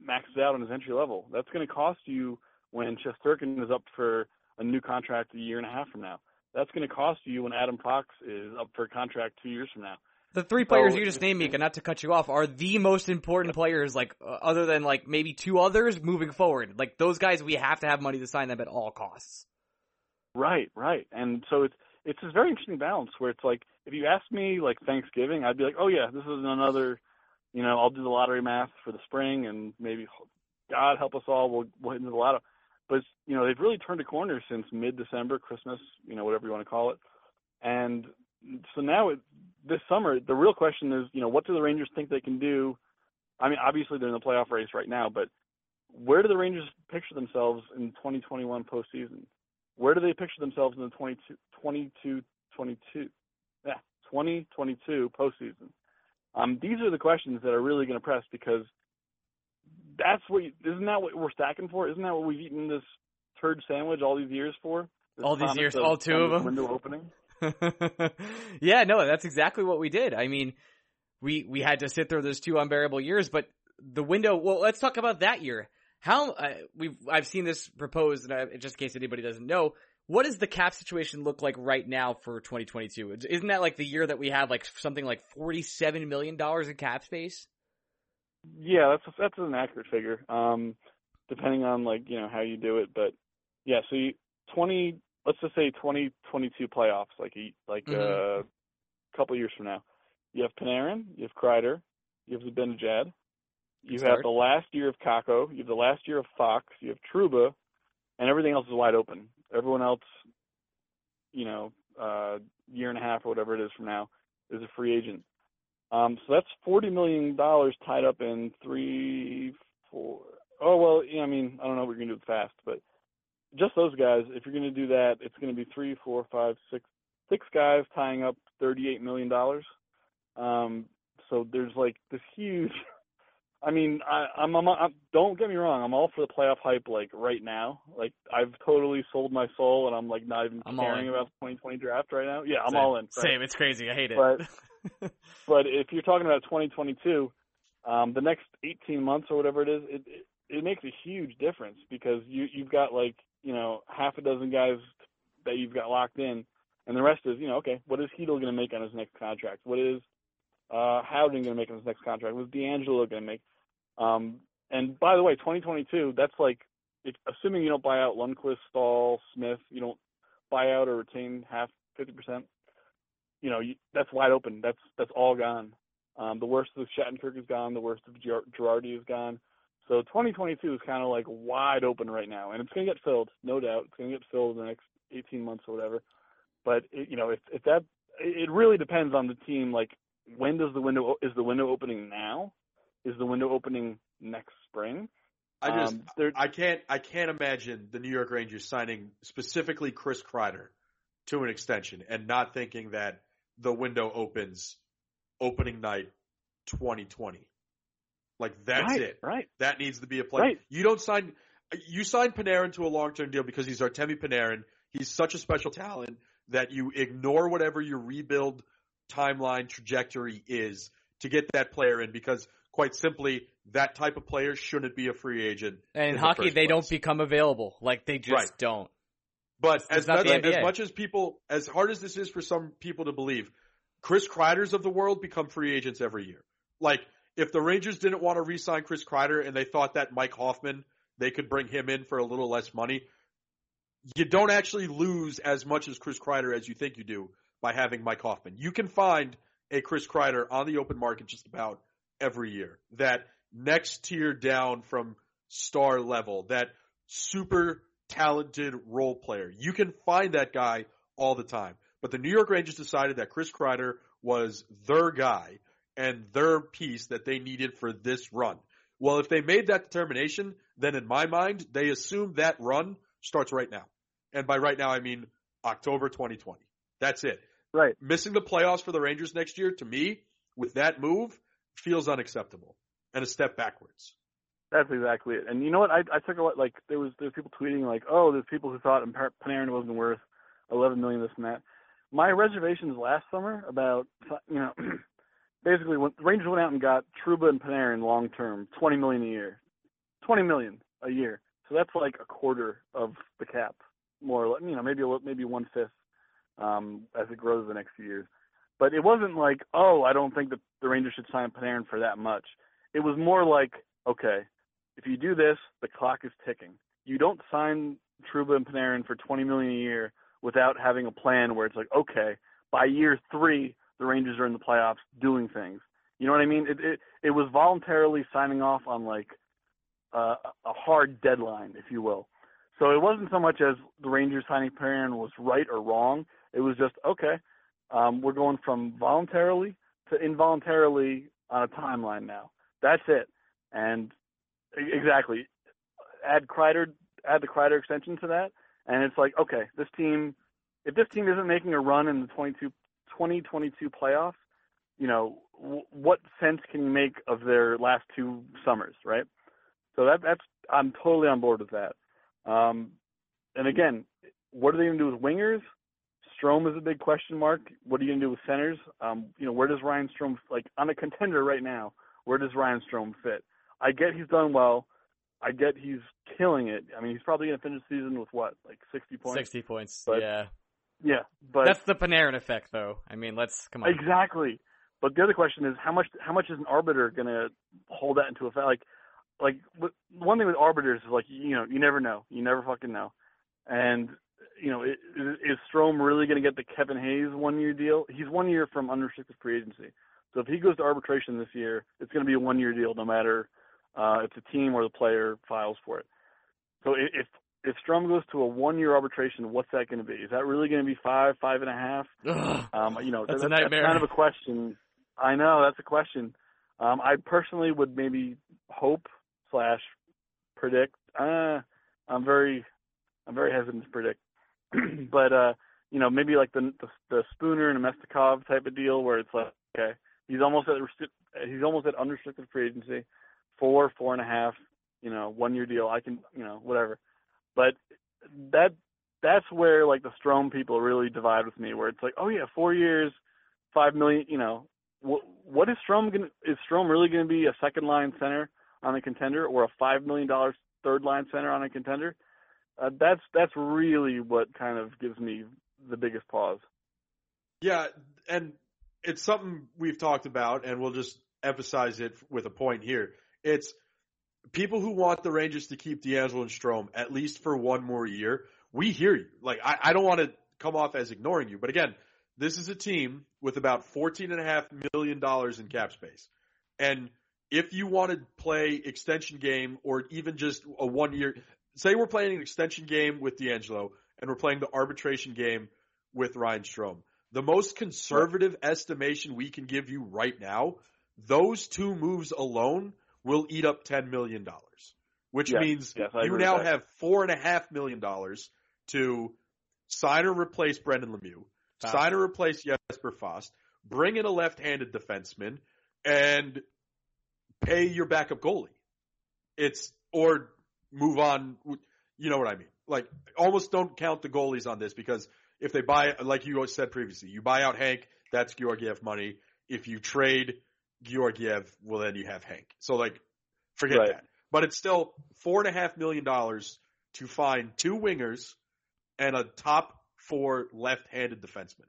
maxes out on his entry level. That's going to cost you when Shesterkin is up for a new contract a year and a half from now. That's going to cost you when Adam Fox is up for a contract two years from now. the three players so you just named, Mika, not to cut you off, are the most important players. Like uh, other than like maybe two others moving forward. Like those guys, we have to have money to sign them at all costs. Right, right. And so it's it's this very interesting balance where it's like if you ask me like Thanksgiving, I'd be like, oh yeah, this is another, you know, I'll do the lottery math for the spring and maybe God help us all, we'll we'll hit into the lotto. But you know they've really turned a corner since mid-December, Christmas, you know whatever you want to call it, and so now it, this summer the real question is, you know, what do the Rangers think they can do? I mean, obviously they're in the playoff race right now, but where do the Rangers picture themselves in 2021 postseason? Where do they picture themselves in the 22, 22, 22, yeah, 2022 postseason? Um, these are the questions that are really going to press because that's what you, isn't that what we're stacking for? Isn't that what we've eaten this turd sandwich all these years for? This All these years, all two of them? Window opening. yeah, no, that's exactly what we did. I mean, we we had to sit through those two unbearable years, but the window. Well, let's talk about that year. How uh, we've I've seen this proposed, and I, just in case anybody doesn't know, what does the cap situation look like right now for 2022? Isn't that like the year that we have like something like 47 million dollars in cap space? Yeah, that's that's an accurate figure. Um, depending on like you know how you do it, but yeah, so you, twenty, let's just say twenty twenty two playoffs, like a, like Mhm. uh, a couple years from now. You have Panarin, you have Kreider, you have Zibanejad, you have the last year of Kakko, you have the last year of Fox, you have Trouba, and everything else is wide open. Everyone else, you know, uh, year and a half or whatever it is from now, is a free agent. Um, so that's forty million dollars tied up in three, four. Oh well, yeah, I mean, I don't know what you're gonna do with fast, but just those guys. If you're gonna do that, it's gonna be three, four, five, six, six guys tying up thirty-eight million dollars. Um, so there's like this huge. I mean, I, I'm, I'm, I'm. Don't get me wrong. I'm all for the playoff hype, like right now. Like I've totally sold my soul, and I'm like not even I'm caring about the 2020 draft right now. Yeah, I'm Same. all in. right? Same, it's crazy. I hate it. But but if you're talking about 2022, um, the next 18 months or whatever it is, it, it it makes a huge difference because you you've got like you know half a dozen guys that you've got locked in, and the rest is you know okay, what is Chytil going to make on his next contract? What is uh, Howden going to make on his next contract? What's DeAngelo going to make? Um, and by the way, 2022, that's like if, assuming you don't buy out Lundqvist, Staal, Smith, you don't buy out or retain half 50%. You know, you, that's wide open. That's that's all gone. Um, the worst of Shattenkirk is gone. The worst of Gir- Girardi is gone. So 2022 is kind of like wide open right now, and it's going to get filled, no doubt. It's going to get filled in the next 18 months or whatever. But it, you know, if if that, it really depends on the team. Like, when does the window is the window opening now? Is the window opening next spring? I just Um, I can't I can't imagine the New York Rangers signing specifically Chris Kreider to an extension and not thinking that the window opens opening night 2020. Like that's right, it. Right. That needs to be a play. Right. You don't sign you sign Panarin to a long term deal because he's Artemi Panarin. He's such a special talent that you ignore whatever your rebuild timeline trajectory is to get that player in because quite simply that type of player shouldn't be a free agent. and in the hockey, first they don't become available. Like they just Right. don't. But It's as, as much as people, as hard as this is for some people to believe, Chris Kreider's of the world become free agents every year. Like, if the Rangers didn't want to re-sign Chris Kreider and they thought that Mike Hoffman, they could bring him in for a little less money, you don't actually lose as much as Chris Kreider as you think you do by having Mike Hoffman. You can find a Chris Kreider on the open market just about every year. That next tier down from star level, that super talented role player. You can find that guy all the time. But the New York Rangers decided that Chris Kreider was their guy and their piece that they needed for this run. Well, if they made that determination, then in my mind, they assume that run starts right now. And by right now, I mean October 2020. That's it. Right. Missing the playoffs for the Rangers next year, to me, with that move, feels unacceptable and a step backwards. That's exactly it. And you know what? I I took a lot. Like there was there's people tweeting like, oh, there's people who thought Panarin wasn't worth 11 million this and that. My reservations last summer about you know basically when the Rangers went out and got Trouba and Panarin long term, 20 million a year, 20 million a year. So that's like a quarter of the cap, more or less. You know, maybe a, maybe one fifth um, as it grows the next few years. But it wasn't like, oh, I don't think that the Rangers should sign Panarin for that much. It was more like, okay, if you do this, the clock is ticking. You don't sign Trouba and Panarin for 20 million a year without having a plan where it's like, okay, by year three, the Rangers are in the playoffs doing things. You know what I mean? It it, it was voluntarily signing off on like uh, a hard deadline, if you will. So it wasn't so much as the Rangers signing Panarin was right or wrong. It was just okay. Um, we're going from voluntarily to involuntarily on a timeline now. That's it. And exactly, add Kreider, add the Kreider extension to that, and it's like okay, this team. If this team isn't making a run in the 22, 2022 playoffs, you know, w- what sense can you make of their last two summers, right? So that that's I'm totally on board with that. Um, and again, what are they going to do with wingers? Strome is a big question mark. What are you going to do with centers? Um, you know, where does Ryan Strome like on a contender right now? Where does Ryan Strome fit? I get he's done well. I get he's killing it. I mean, he's probably going to finish the season with what, like 60 points? 60 points. But, yeah. Yeah, but that's the Panarin effect, though. I mean, let's come on. Exactly. But the other question is how much how much is an arbiter going to hold that into effect? Like, like one thing with arbiters is like you know you never know, you never fucking know, and you know is, is Strome really going to get the Kevin Hayes one year deal? He's one year from unrestricted free agency, so if he goes to arbitration this year, it's going to be a one year deal no matter uh, if the team or the player files for it. So if if Strome goes to a one year arbitration, what's that going to be? Is that really going to be five, five and a half? Um, you know, that's, that's, a nightmare. That's kind of a question. I know that's a question. Um, I personally would maybe hope slash predict. Uh, I'm very, I'm very hesitant to predict, but uh, you know, maybe like the, the the Spooner and Namestnikov type of deal where it's like, okay, he's almost at he's almost at unrestricted free agency, four, four and a half, you know, one year deal. I can, you know, whatever. But that that's where like the Strome people really divide with me, where it's like, oh yeah, four years, five million. You know, what what is Strome gonna, Is Strome really going to be a second line center on a contender, or a five million dollars third line center on a contender? Uh, that's that's really what kind of gives me the biggest pause. Yeah, and it's something we've talked about, and we'll just emphasize it with a point here. It's people who want the Rangers to keep DeAngelo and Strome at least for one more year. We hear you. Like I, I don't want to come off as ignoring you, but again, this is a team with about fourteen and a half million dollars in cap space, and if you want to play extension game or even just a one year, say we're playing an extension game with DeAngelo and we're playing the arbitration game with Ryan Strome. The most conservative estimation we can give you right now, those two moves alone will eat up $10 million, which yes, means yes, you now have $4.5 million to sign or replace Brendan Lemieux, Fast. sign or replace Jesper Fast, bring in a left-handed defenseman, and pay your backup goalie. It's, or move on, you know what I mean? Like, almost don't count the goalies on this because if they buy, like you said previously, you buy out Hank, that's Georgiev money. If you trade Georgiev, well then you have Hank. So like, forget Right. that. But it's still four and a half million dollars to find two wingers and a top four left-handed defenseman.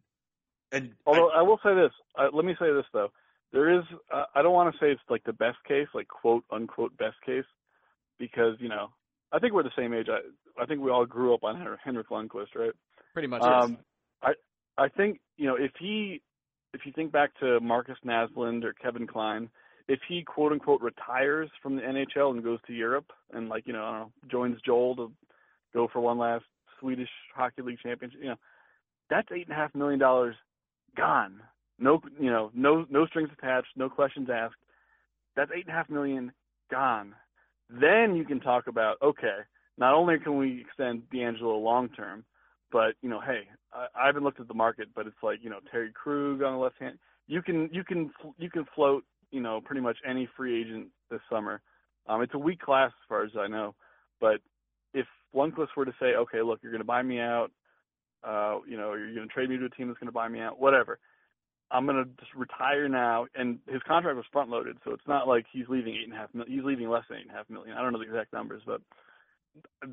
And Although I, will say this, uh, let me say this though, there is. Uh, I don't want to say it's like the best case, like quote unquote best case, because you know I think we're the same age. I I think we all grew up on Henrik Lundqvist, right? Pretty much. Um, I I think you know if he if you think back to Marcus Naslund or Kevin Klein, if he quote unquote retires from the NHL and goes to Europe and like you know, I don't know joins Joel to go for one last Swedish Hockey League championship, you know, that's eight and a half million dollars gone. No, you know, no no strings attached, no questions asked. That's eight and a half million gone. Then you can talk about okay, not only can we extend DeAngelo long term, but you know, hey, I, I haven't looked at the market, but it's like you know Torey Krug on the left hand. You can you can you can float you know pretty much any free agent this summer. Um, it's a weak class as far as I know, but if Lundqvist were to say, okay, look, you're going to buy me out, uh, you know, you're going to trade me to a team that's going to buy me out, whatever. I'm going to just retire now, and his contract was front loaded, so it's not like he's leaving eight and a half million. He's leaving less than eight and a half million. I don't know the exact numbers, but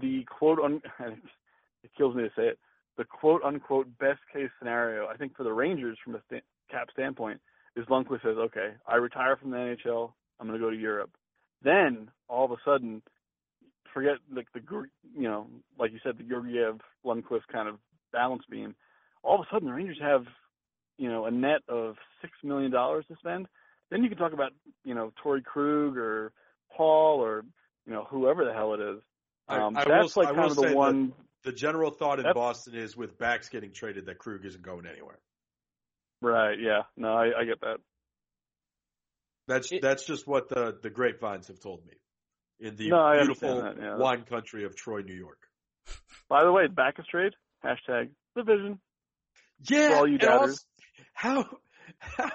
the quote on it kills me to say it. The quote unquote best case scenario, I think for the Rangers from a st- cap standpoint, is Lundqvist says, okay, I retire from the NHL. I'm going to go to Europe. Then all of a sudden, forget like the you know, like you said, the Georgiev Lundqvist kind of balance beam. All of a sudden, the Rangers have you know a net of six million dollars to spend. Then you can talk about you know Torey Krug or Paul or you know whoever the hell it is. Um, I, I that's will, like I kind will of the one. The general thought in Boston is with Backes getting traded that Krug isn't going anywhere. Right. Yeah. No, I, I get that. That's It- that's just what the the grapevines have told me in the No, beautiful that, yeah. wine country of Troy, New York. By the way, back is trade hashtag division. Yeah, For all you and doubters. How, how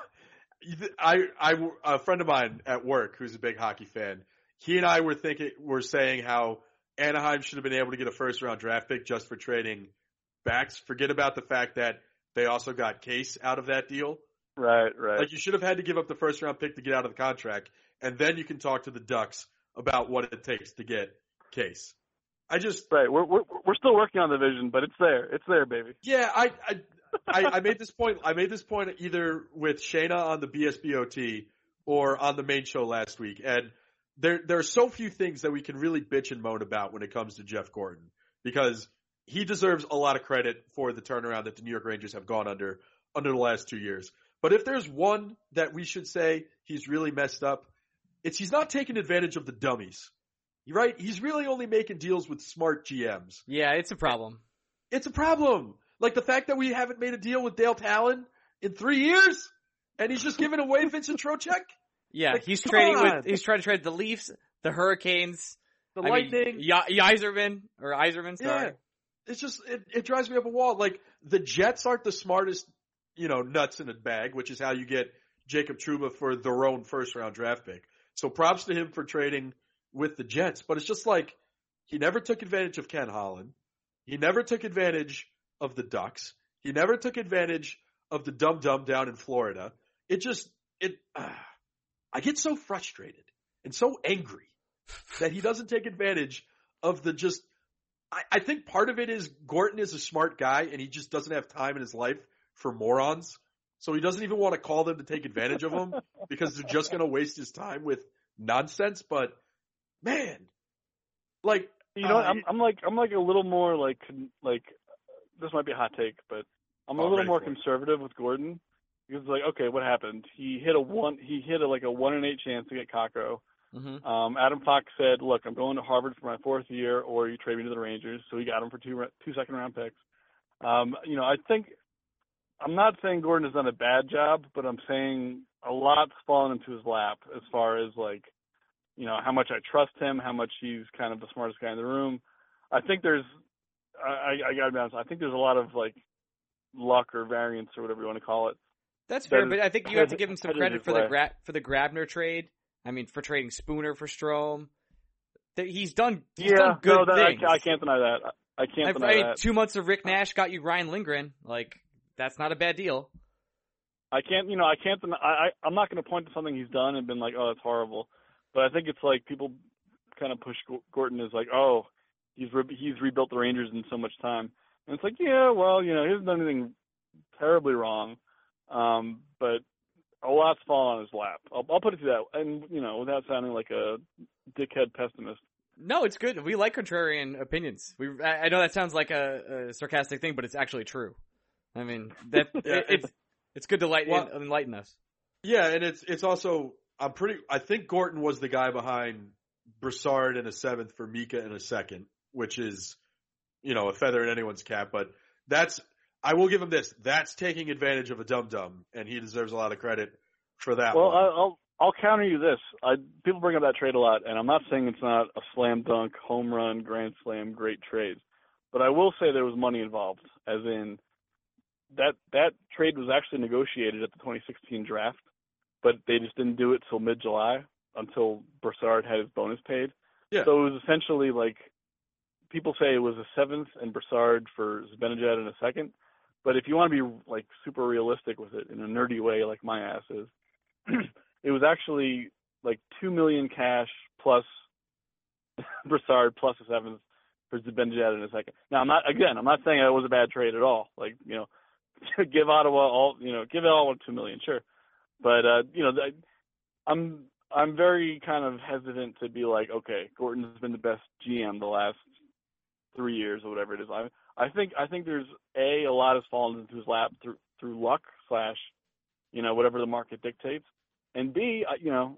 I I a friend of mine at work who's a big hockey fan. He and I were thinking were saying how Anaheim should have been able to get a first round draft pick just for trading Backes. Forget about the fact that they also got Kase out of that deal. Right. Right. Like you should have had to give up the first round pick to get out of the contract, and then you can talk to the Ducks about what it takes to get Kase. I just right. We're we're we're still working on the vision, but it's there. It's there, baby. Yeah, I, I, I, I made this point. I made this point either with Shayna on the BSBOT or on the main show last week, and there there are so few things that we can really bitch and moan about when it comes to Jeff Gorton because he deserves a lot of credit for the turnaround that the New York Rangers have gone under under the last two years. But if there's one that we should say he's really messed up, it's he's not taking advantage of the dummies. Right? He's really only making deals with smart GMs. yeah, it's a problem. It's a problem. Like the fact that we haven't made a deal with Dale Tallon in three years, and he's just giving away Vincent Trocheck, Yeah, Like, he's trading on. with he's trying to trade the Leafs, the Hurricanes, the I mean, Lightning. Y- Yzerman or Yzerman, sorry. yeah, it's just it, it drives me up a wall. Like the Jets aren't the smartest, you know, nuts in a bag, which is how you get Jacob Trouba for their own first round draft pick. So props to him for trading with the Jets, but it's just like he never took advantage of Ken Holland. He never took advantage of the Ducks. He never took advantage of the dum dum down in Florida. It just it uh, I get so frustrated and so angry that he doesn't take advantage of the just I, I think part of it is Gorton is a smart guy and he just doesn't have time in his life for morons. So he doesn't even want to call them to take advantage of him because they're just going to waste his time with nonsense. But man, like You know, uh, I'm I'm like I'm like a little more like like this might be a hot take, but I'm a Oh, little more for it. conservative with Gorton because like okay, what happened? He hit a one he hit a, like a one in eight chance to get Kakko. hmm Um, Adam Fox said, "Look, I'm going to Harvard for my fourth year, or you trade me to the Rangers." So he got him for two two second round picks. Um, you know, I think I'm not saying Gorton has done a bad job, but I'm saying a lot's fallen into his lap as far as like, you know, how much I trust him, how much he's kind of the smartest guy in the room. I think there's, I, I, I gotta be honest, I think there's a lot of like luck or variance or whatever you want to call it. That's That fair, is- but I think you have to give him some credit for the gra- for the Grabner trade. I mean, for trading Spooner for Strome. That He's done. He's yeah, done good no, that, I, things. I can't deny that. I, I can't I, deny I mean, that. two months of Rick Nash got you Ryan Lindgren. Like that's not a bad deal. I can't, you know, I can't. deny- I, I I'm not going to point to something he's done and been like, oh, that's horrible. But I think it's like people kind of push Go- Gorton as like, oh, he's re- he's rebuilt the Rangers in so much time, and it's like, yeah, well, you know, he hasn't done anything terribly wrong, um, but a lot's fallen on his lap. I'll, I'll put it to that, and you know, without sounding like a dickhead pessimist, No, it's good. We like contrarian opinions. We, I I know that sounds like a, a sarcastic thing, but it's actually true. I mean, that Yeah, it, it's it's good to light, Well- enlighten us. Yeah, and it's it's also I'm pretty. I think Gorton was the guy behind Brassard in a seventh for Mika in a second, which is you know a feather in anyone's cap. But that's I will give him this. That's taking advantage of a dum dum, and he deserves a lot of credit for that. Well, one. I, I'll I'll counter you this. I, people bring up that trade a lot, and I'm not saying it's not a slam dunk, home run, grand slam, great trade, but I will say there was money involved. As in, that that trade was actually negotiated at the 2016 draft, but they just didn't do it till mid July until Brassard had his bonus paid. Yeah. So it was essentially like people say it was a seventh and Brassard for Zibanejad in a second. But if you want to be like super realistic with it in a nerdy way, like my ass is, it was actually like two million cash plus Brassard plus a seventh for Zibanejad in a second. Now I'm not again, I'm not saying it was a bad trade at all. Like you know, give Ottawa all you know, give Ottawa two million, sure. But uh, you know, I'm I'm very kind of hesitant to be like, okay, Gorton's been the best GM the last three years or whatever it is. I I think I think there's a a lot has fallen into his lap through through luck slash, you know, whatever the market dictates, and B, I- you know,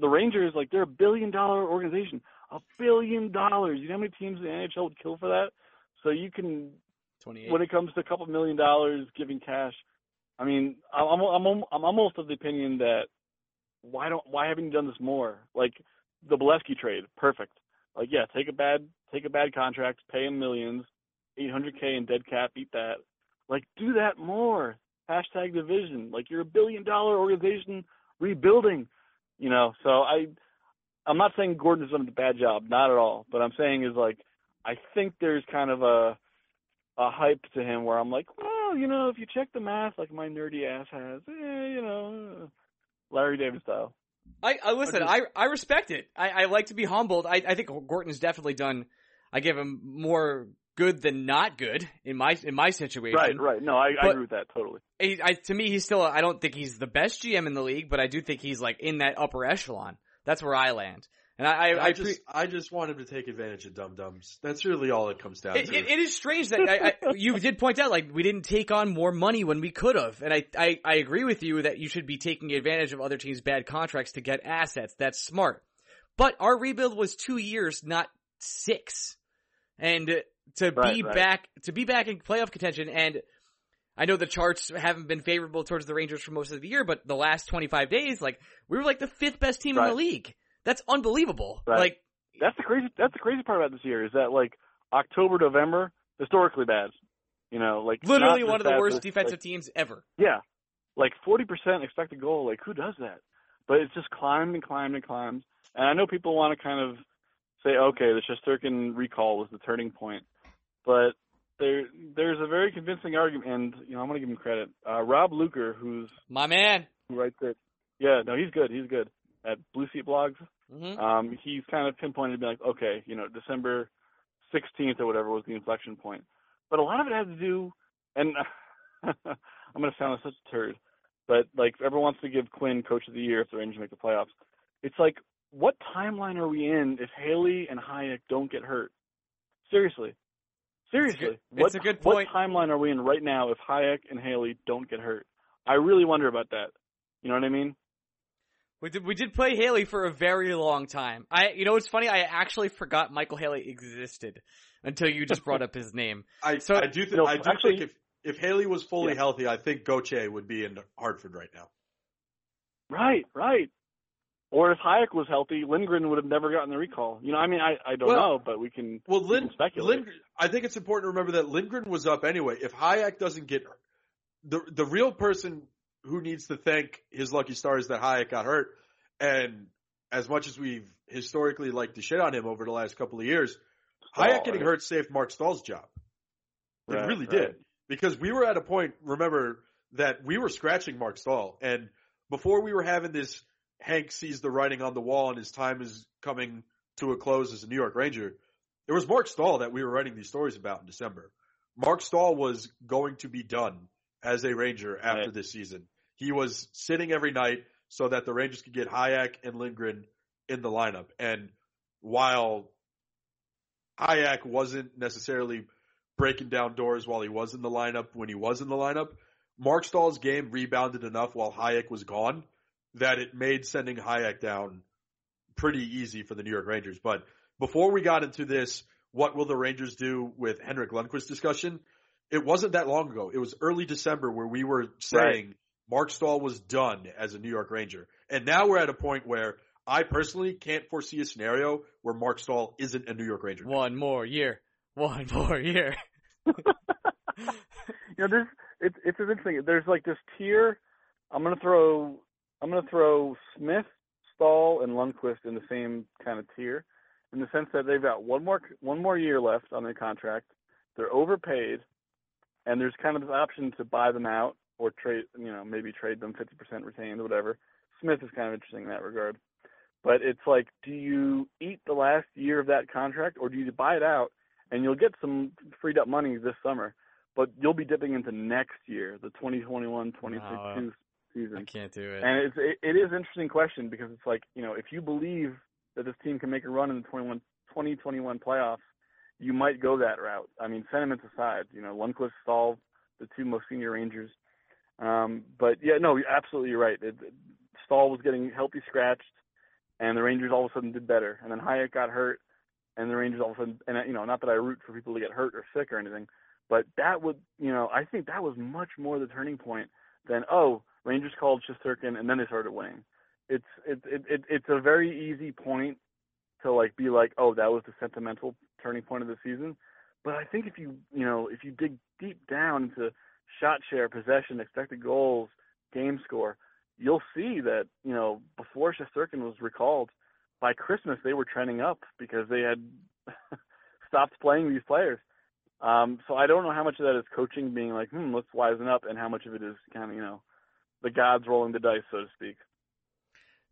the Rangers like they're a billion dollar organization, a billion dollars. You know how many teams in the NHL would kill for that? So you can when it comes to a couple million dollars giving cash, I mean, I'm I'm I'm I'm almost of the opinion that why don't why haven't you done this more? Like the Beleskey trade, perfect. Like yeah, take a bad take a bad contract, pay him millions, 800k in dead cap, eat that. Like do that more. Hashtag division. Like you're a billion dollar organization rebuilding. You know, so I I'm not saying Gorton's done a bad job, not at all. But I'm saying is like I think there's kind of a a hype to him where I'm like, well, you know, if you check the math, like my nerdy ass has, eh, you know, Larry David style. I, I listen. just- I I respect it. I, I like to be humbled. I I think Gorton's definitely done. I give him more good than not good in my in my situation. Right, right. No, I, I agree with that totally. He, I, to me, he's still. I don't think he's the best GM in the league, but I do think he's like in that upper echelon. That's where I land. And I, I, I, I just I just want him to take advantage of dum dums. That's really all it comes down It, to. it, it is strange that I, I, you did point out like we didn't take on more money when we could have, and I, I I agree with you that you should be taking advantage of other teams' bad contracts to get assets. That's smart, but our rebuild was two years, not six, and to be Right, right. back to be back in playoff contention and. I know the charts haven't been favorable towards the Rangers for most of the year, but the last 25 days, like, we were like the fifth best team in the league. That's unbelievable. Right. Like, That's the crazy. That's the crazy part about this year is that like October, November, historically bad. You know, like literally one of the worst defensive like, teams ever. Yeah, like forty percent expected goal. Like who does that? But it's just climbed and climbed and climbed. And I know people want to kind of say, okay, the Shesterkin recall was the turning point, but there there's a very convincing argument, and you know I'm gonna give him credit. Uh, Rob Luker, who's My man. who writes it, yeah, no, he's good. He's good at Blue Seat Blogs. hmm Um, he's kind of pinpointed be like, okay, you know, December 16th or whatever was the inflection point. But a lot of it has to do, and I'm going to sound like such a turd, but like everyone wants to give Quinn Coach of the Year if the Rangers make the playoffs. It's like, what timeline are we in if Haley and Hajek don't get hurt? Seriously. Seriously. good- what, it's a good what timeline are we in right now if Hajek and Haley don't get hurt? I really wonder about that. You know what I mean? We did, we did play Haley for a very long time. I, you know what's funny? I actually forgot Michael Haley existed until you just brought up his name. I, So- I do think No, I do actually- think if if Haley was fully Yeah. healthy, I think Gauthier would be in Hartford right now. Right, right. Or if Hajek was healthy, Lindgren would have never gotten the recall. You know, I mean, I, I don't Well- know, but we can. Well, we can speculate. Lindgren, I think it's important to remember that Lindgren was up anyway. If Hajek doesn't get the the real person who needs to thank his lucky stars that Hajek got hurt, and as much as we've historically liked to shit on him over the last couple of years, Hajek getting right? hurt saved Marc Staal's job. It Right, really right. did because we were at a point. Remember that we were scratching Marc Staal, and before we were having this, Hank sees the writing on the wall, and his time is coming to a close as a New York Ranger. It was Marc Staal that we were writing these stories about in December. Marc Staal was going to be done as a Ranger after this season. He was sitting every night so that the Rangers could get Hajek and Lindgren in the lineup. And while Hajek wasn't necessarily breaking down doors while he was in the lineup when he was in the lineup. Marc Staal's game rebounded enough while Hajek was gone that it made sending Hajek down pretty easy for the New York Rangers. But before we got into this, what will the Rangers do with Henrik Lundqvist discussion? It wasn't that long ago. It was early December where we were saying right. Marc Staal was done as a New York Ranger. And now we're at a point where I personally can't foresee a scenario where Marc Staal isn't a New York Ranger. One more year. One more year. you know, there's it's it's interesting. There's like this tier. I'm gonna throw I'm gonna throw Smith, Staal, and Lundqvist in the same kind of tier, in the sense that they've got one more one more year left on their contract. They're overpaid, and there's kind of this option to buy them out or trade, you know, maybe trade them 50% retained, or whatever. Smith is kind of interesting in that regard. But it's like, do you eat the last year of that contract or do you buy it out and you'll get some freed up money this summer, but you'll be dipping into next year, the 2021 2022 season. I can't do it. And it's, it, it is an interesting question because it's like, you know, if you believe that this team can make a run in the 21, 2021 playoffs, you might go that route. I mean, sentiments aside, you know, Lundqvist, Staal, the two most senior Rangers. Um, but yeah, no, absolutely you're right. It, Staal was getting healthy scratched, and the Rangers all of a sudden did better. And then Hajek got hurt, and the Rangers all of a sudden, and you know, not that I root for people to get hurt or sick or anything, but that would, you know, I think that was much more the turning point than oh, Rangers called Shesterkin and then they started winning. It's it, it, it it's a very easy point to like be like, oh, that was the sentimental turning point of the season. But I think if you you know if you dig deep down into shot share, possession, expected goals, game score, you'll see that you know before Shesterkin was recalled, by Christmas they were trending up because they had stopped playing these players. Um, so I don't know how much of that is coaching being like, hmm, let's wisen up, and how much of it is kind of you know the gods rolling the dice, so to speak.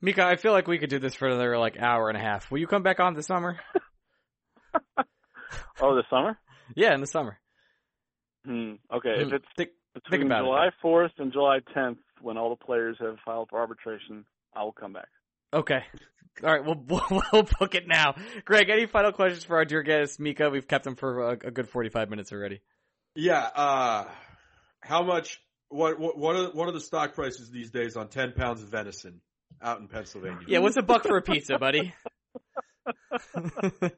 Mika, I feel like we could do this for another like hour and a half. Will you come back on this summer? oh, the summer? Yeah, in the summer. Hmm. Okay, if hmm. it's think, between think about July it. 4th and July 10th, when all the players have filed for arbitration, I will come back. Okay. All right, we'll, we'll, we'll book it now. Greg, any final questions for our dear guest, Mika? We've kept him for a, a good 45 minutes already. Yeah, uh, how much, what, what, what are, what are the stock prices these days on 10 pounds of venison out in Pennsylvania? Yeah, what's a buck for a pizza, buddy?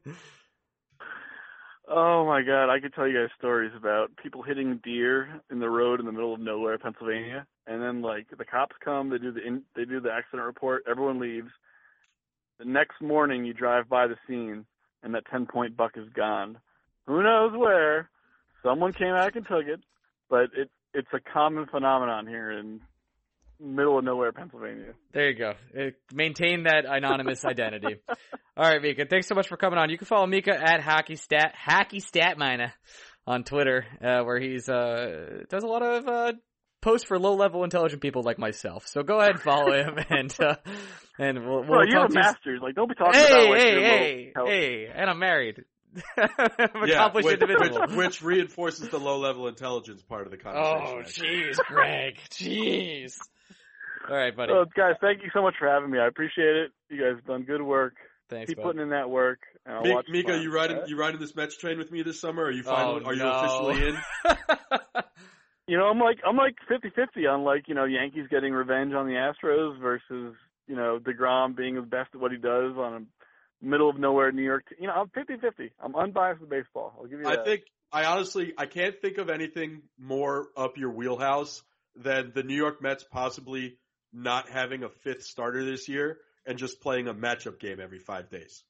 Oh my god, I could tell you guys stories about people hitting deer in the road in the middle of nowhere, Pennsylvania, and then like the cops come, they do the in, they do the accident report, everyone leaves. The next morning, you drive by the scene, and that ten point buck is gone. Who knows where? Someone came back and took it, but it it's a common phenomenon here in middle of nowhere, Pennsylvania. There you go. Uh, maintain that anonymous identity. All right, Mika. Thanks so much for coming on. You can follow Mika at Hockey Stat Hacky Statminer on Twitter, uh, where he's uh, does a lot of uh, posts for low level intelligent people like myself. So go ahead and follow him, and uh, and we'll, we'll well, you're a master's. Like, don't be talking hey, about like hey, hey, hey, and I'm married. I'm yeah, accomplished which, individual. which, which reinforces the low level intelligence part of the conversation. Oh, jeez, Greg. Jeez. All right, buddy. Well, guys, thank you so much for having me. I appreciate it. You guys have done good work. Thanks, Keep bud. putting in that work. And I'll Mi- watch Mika, you riding you riding this Mets train with me this summer? Are you finally Oh, are you officially in? You know, I'm like I'm like 50-50 on like you know Yankees getting revenge on the Astros versus you know deGrom being the best at what he does on a middle of nowhere New York. T- you know, I'm 50-50. I'm unbiased with baseball. I'll give you I think I honestly I can't think of anything more up your wheelhouse than the New York Mets possibly not having a fifth starter this year and just playing a matchup game every five days.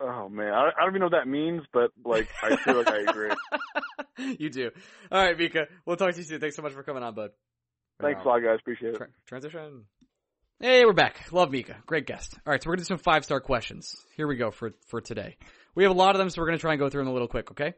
Oh man, I, I don't even know what that means, but like I feel like I agree. you do. All right, Mika. We'll talk to you soon. Thanks so much for coming on, bud. Thanks a lot, guys. Appreciate it. Tra- transition. Hey, we're back. Love Mika. Great guest. All right, so we're gonna do some five star questions. Here we go for for today. We have a lot of them, so we're gonna try and go through them a little quick. Okay.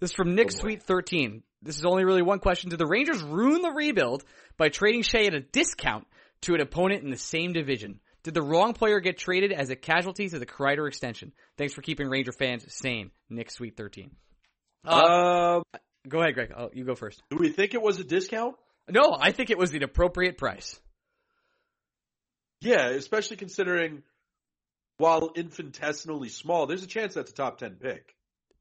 This is from Nick oh, Sweet thirteen. This is only really one question. Did the Rangers ruin the rebuild by trading Shea at a discount to an opponent in the same division? Did the wrong player get traded as a casualty to the Kreider extension? Thanks for keeping Ranger fans sane. Nick Sweet thirteen. Uh, Um, go ahead, Greg. Oh, you go first. do we think it was a discount? No, I think it was the appropriate price. Yeah, especially considering while infinitesimally small, there's a chance that's a top ten pick.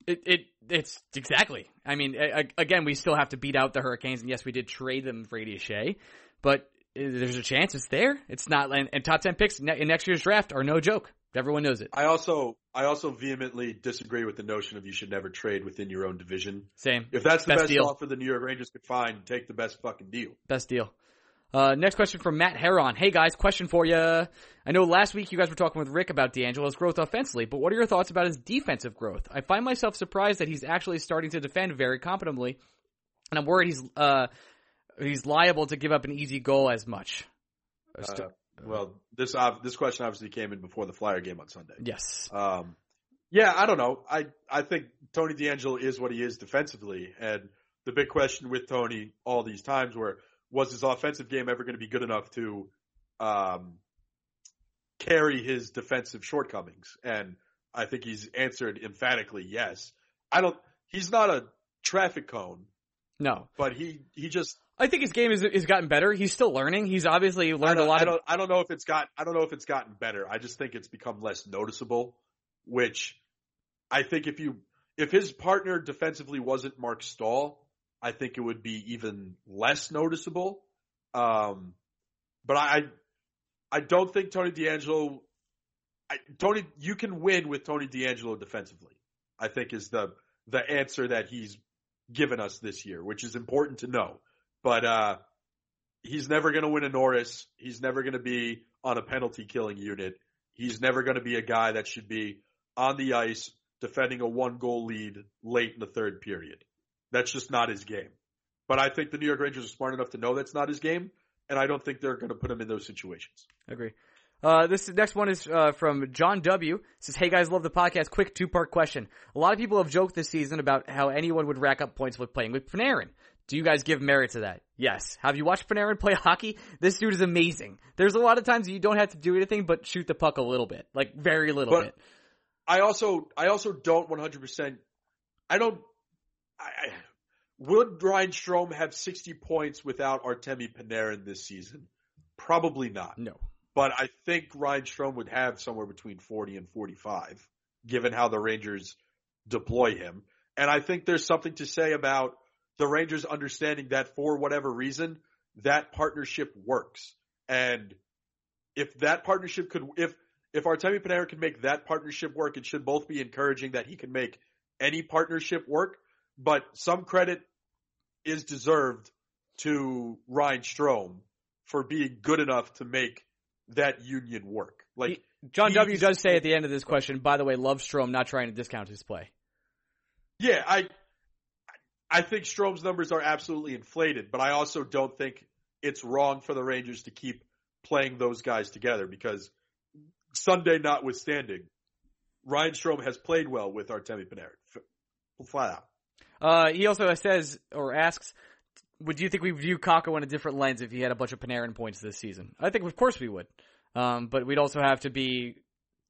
It, it it's exactly. I mean, a- again, we still have to beat out the Hurricanes, and yes, we did trade them for Brady Skjei, but there's a chance it's there. It's not, and, and top ten picks in next year's draft are no joke. Everyone knows it. I also I also vehemently disagree with the notion of you should never trade within your own division. Same. If that's the Best best, deal. offer the New York Rangers could find, take the best fucking deal. Best deal. Uh, next question from Matt Heron. Hey guys, question for you. I know last week you guys were talking with Rick about DeAngelo's growth offensively, but what are your thoughts about his defensive growth? I find myself surprised that he's actually starting to defend very competently, and I'm worried he's uh, he's liable to give up an easy goal as much. Uh, well, this ob- this question obviously came in before the Flyer game on Sunday. yes. Um, yeah, I don't know. I I think Tony DeAngelo is what he is defensively, and the big question with Tony all these times where was his offensive game ever going to be good enough to um, carry his defensive shortcomings? And I think he's answered emphatically yes. I don't. He's not a traffic cone, No. but he he just I think his game is has gotten better. He's still learning. He's obviously learned a lot. I don't, I don't know if it's got, I don't know if it's gotten better. I just think it's become less noticeable, which I think if you, if his partner defensively wasn't Marc Staal, I think it would be even less noticeable. Um, but I, I don't think Tony DeAngelo, I, Tony, you can win with Tony DeAngelo defensively. I think is the, the answer that he's given us this year, which is important to know. But, uh, he's never going to win a Norris. He's never going to be on a penalty killing unit. He's never going to be a guy that should be on the ice defending a one goal lead late in the third period. That's just not his game. But I think the New York Rangers are smart enough to know that's not his game, and I don't think they're going to put him in those situations. Agree. Uh, this next one is uh, from John W. Says, "Hey guys, love the podcast. Quick two part question. A lot of people have joked this season about how anyone would rack up points with playing with Panarin. Do you guys give merit to that? Yes. Have you watched Panarin play hockey? This dude is amazing. There's a lot of times you don't have to do anything but shoot the puck a little bit, like very little But- bit. I also, I also don't 100%. I don't. I, I, would Ryan Strome have 60 points without Artemi Panarin this season? Probably not. No. but I think Ryan Strome would have somewhere between 40 and 45, given how the Rangers deploy him. And I think there's something to say about the Rangers understanding that for whatever reason, that partnership works. And if that partnership could, if, if Artemi Panarin can make that partnership work, it should both be encouraging that he can make any partnership work, but some credit is deserved to Ryan Strome for being good enough to make that union work. Like John W. does say at the end of this question, by the way, love Strome, not trying to discount his play. Yeah, I I think Strome's numbers are absolutely inflated, but I also don't think it's wrong for the Rangers to keep playing those guys together because Sunday notwithstanding, Ryan Strome has played well with Artemi Panarin. Flat out. Uh, he also says or asks, would you think we view Kakko in a different lens if he had a bunch of Panarin points this season? I think of course we would. Um, but we'd also have to be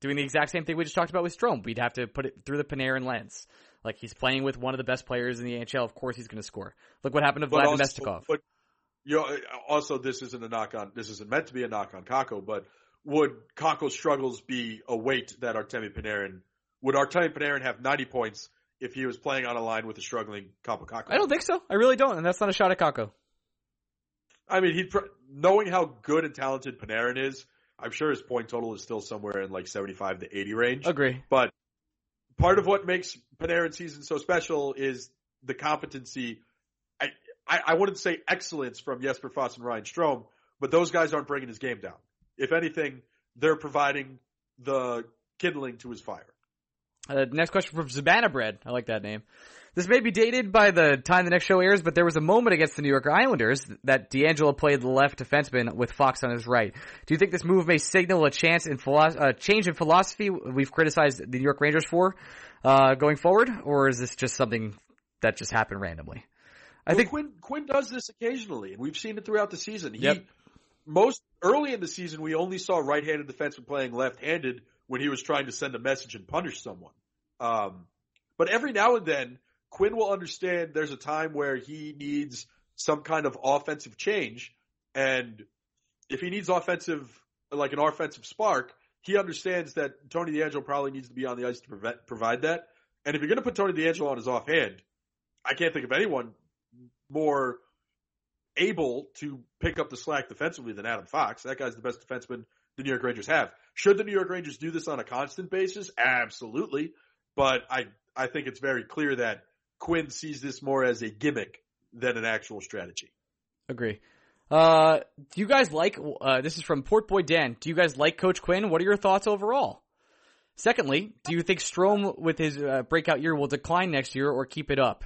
doing the exact same thing we just talked about with Strome. We'd have to put it through the Panarin lens. Like he's playing with one of the best players in the NHL. Of course he's going to score. Look what happened to But Vlad also, Namestnikov. but you know, also this isn't a knock on this isn't meant to be a knock on Kakko, but would Kakko's struggles be a weight that Artemi Panarin would Artemi Panarin have 90 points if he was playing on a line with a struggling Kaapo Kakko? I don't think so. I really don't, and that's not a shot at Kakko. I mean, he'd pr- knowing how good and talented Panarin is, I'm sure his point total is still somewhere in like 75 to 80 range. Agree. But part of what makes Panarin season so special is the competency. I, I, I wouldn't say excellence from Jesper Fast and Ryan Strome, but those guys aren't bringing his game down. If anything, they're providing the kindling to his fire. Uh, next question from Zabana Bread. I like that name. This may be dated by the time the next show airs, but there was a moment against the New York Islanders that DeAngelo played the left defenseman with Fox on his right. Do you think this move may signal a chance in philo- uh, change in philosophy we've criticized the New York Rangers for uh, going forward, or is this just something that just happened randomly? I Well, think Quinn Quinn does this occasionally, and we've seen it throughout the season. He Yep. most early in the season, we only saw right-handed defenseman playing left-handed when he was trying to send a message and punish someone. Um, but every now and then, Quinn will understand there's a time where he needs some kind of offensive change, and if he needs offensive, like an offensive spark, he understands that Tony DeAngelo probably needs to be on the ice to prevent, provide that. And if you're going to put Tony DeAngelo on his offhand, I can't think of anyone more able to pick up the slack defensively than Adam Fox. That guy's the best defenseman the New York Rangers have. Should the New York Rangers do this on a constant basis? Absolutely. But I, I think it's very clear that Quinn sees this more as a gimmick than an actual strategy. Agree. Uh, do you guys like, uh, this is from Port Boy Dan. Do you guys like Coach Quinn? What are your thoughts overall? Secondly, do you think Strome with his uh, breakout year will decline next year or keep it up?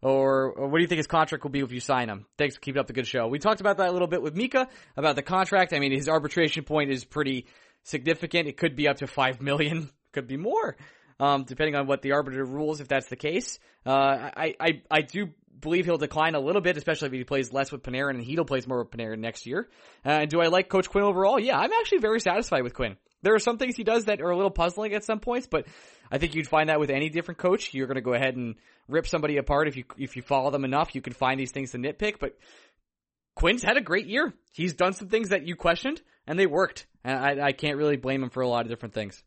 Or, or, what do you think his contract will be if you sign him? Thanks for keeping up the good show. We talked about that a little bit with Mika about the contract. I mean, his arbitration point is pretty significant. It could be up to five million, could be more, um, depending on what the arbiter rules. If that's the case, uh, I, I I do believe he'll decline a little bit, especially if he plays less with Panarin and Chytil plays more with Panarin next year. Uh, and do I like Coach Quinn overall? Yeah, I'm actually very satisfied with Quinn. There are some things he does that are a little puzzling at some points, but I think you'd find that with any different coach. You're going to go ahead and rip somebody apart if you if you follow them enough. You can find these things to nitpick, but Quinn's had a great year. He's done some things that you questioned, and they worked. And I, I can't really blame him for a lot of different things.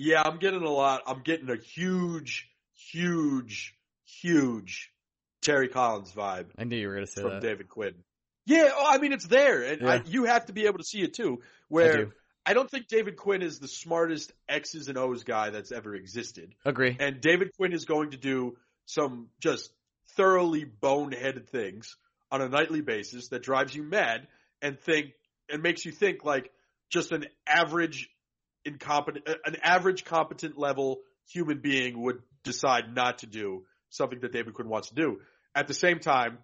Yeah, I'm getting a lot. I'm getting a huge, huge, huge Terry Collins vibe. I knew you were going to say from that. David Quinn. Yeah, oh, I mean it's there, and Yeah. I, you have to be able to see it too. I Where do. I don't think David Quinn is the smartest X's and O's guy that's ever existed. Agree. And David Quinn is going to do some just thoroughly boneheaded things on a nightly basis that drives you mad and think and makes you think like just an average incompetent an average competent level human being would decide not to do something that David Quinn wants to do. At the same time,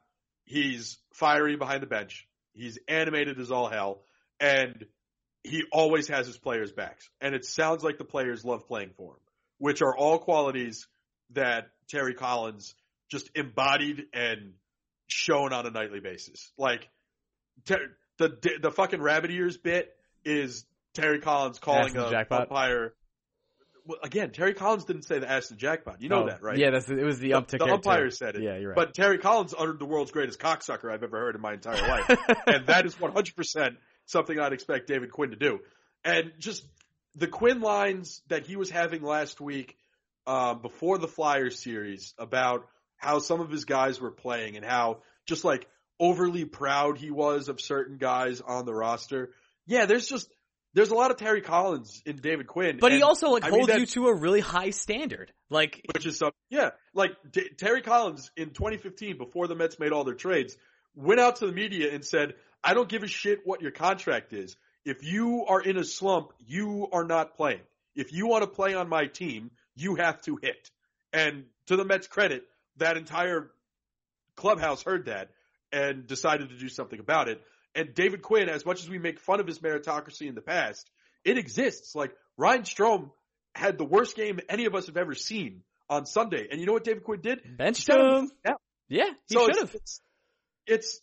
he's fiery behind the bench. He's animated as all hell and he always has his players' backs. And it sounds like the players love playing for him, which are all qualities that Terry Collins just embodied and shown on a nightly basis. Like the the fucking rabbit ears bit is Terry Collins calling Aston a jackpot. umpire. Well, again, Terry Collins didn't say the Aston jackpot. You know Oh, that, right? Yeah, that's it was the, The, uptick. the umpire said it. Yeah, you're right. But Terry Collins uttered the world's greatest cocksucker I've ever heard in my entire life. and that is 100% something I'd expect David Quinn to do. And just the Quinn lines that he was having last week um, before the Flyers series about how some of his guys were playing and how just like overly proud he was of certain guys on the roster. Yeah, there's just there's a lot of Terry Collins in David Quinn. But he also like I mean, holds you to a really high standard. Like which is some yeah, like D- Terry Collins in 2015 before the Mets made all their trades went out to the media and said, "I don't give a shit what your contract is. If you are in a slump, you are not playing. If you want to play on my team, you have to hit." And to the Mets credit, that entire clubhouse heard that and decided to do something about it. And David Quinn, as much as we make fun of his meritocracy in the past, it exists. Like Ryan Strome had the worst game any of us have ever seen on Sunday. And you know what David Quinn did? benched him. Yeah, he So should it's, have. it's, it's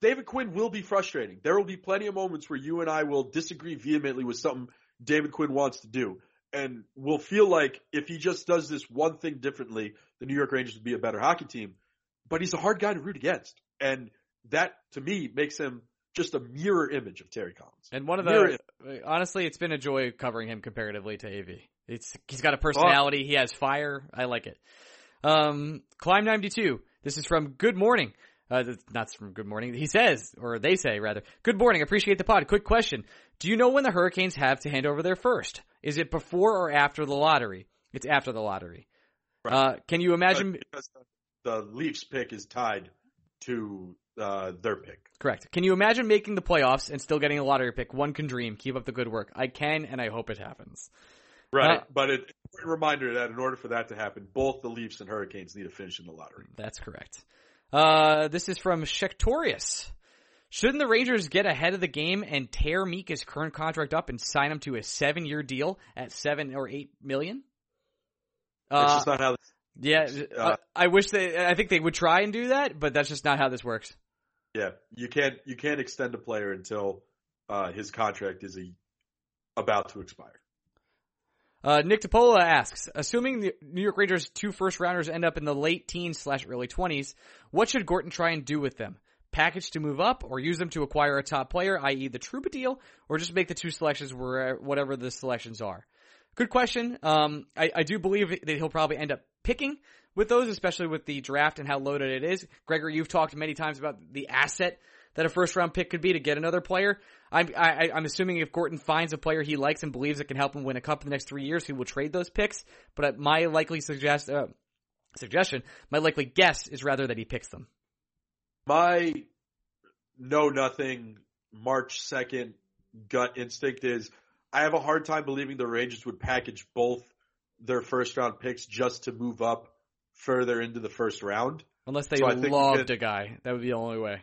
David Quinn will be frustrating. There will be plenty of moments where you and I will disagree vehemently with something David Quinn wants to do. And we'll feel like if he just does this one thing differently, the New York Rangers would be a better hockey team. But he's a hard guy to root against. And that, to me, makes him just a mirror image of Terry Collins. And one of Mirror the honestly, it's been a joy covering him comparatively to AV. It's he's got a personality. He has fire. I like it. Um, climb ninety two. This is from Good Morning. Uh, not from Good Morning. He says, or they say rather, Good morning. Appreciate the pod. Quick question: Do you know when the Hurricanes have to hand over their first? Is it before or after the lottery? It's after the lottery. Uh, can you imagine? Because the Leafs pick is tied to uh, their pick. Correct. Can you imagine making the playoffs and still getting a lottery pick? One can dream. Keep up the good work. I can, and I hope it happens. Right. Uh, but it, a reminder that in order for that to happen, both the Leafs and Hurricanes need to finish in the lottery. That's correct. Uh, this is from Shektorius. Shouldn't the Rangers get ahead of the game and tear Mika's current contract up and sign him to a seven-year deal at seven or eight million? That's Uh, just not how. yeah, uh, I, I wish they. I think they would try and do that, but that's just not how this works. Yeah, you can't you can't extend a player until uh, his contract is a, about to expire. Uh, Nick Topola asks, assuming the New York Rangers' two first rounders end up in the late teens slash early twenties, what should Gorton try and do with them? Package to move up, or use them to acquire a top player, i.e., the Trouba deal, or just make the two selections where whatever the selections are. Good question. Um, I, I do believe that he'll probably end up picking with those, especially with the draft and how loaded it is. Gregor, you've talked many times about the asset that a first round pick could be to get another player. I'm I, I'm assuming if Gorton finds a player he likes and believes it can help him win a cup in the next three years, he will trade those picks. But my likely suggest uh, suggestion, my likely guess is rather that he picks them. My know nothing March second gut instinct is I have a hard time believing the Rangers would package both their first round picks just to move up further into the first round. Unless they so loved a guy. That would be the only way.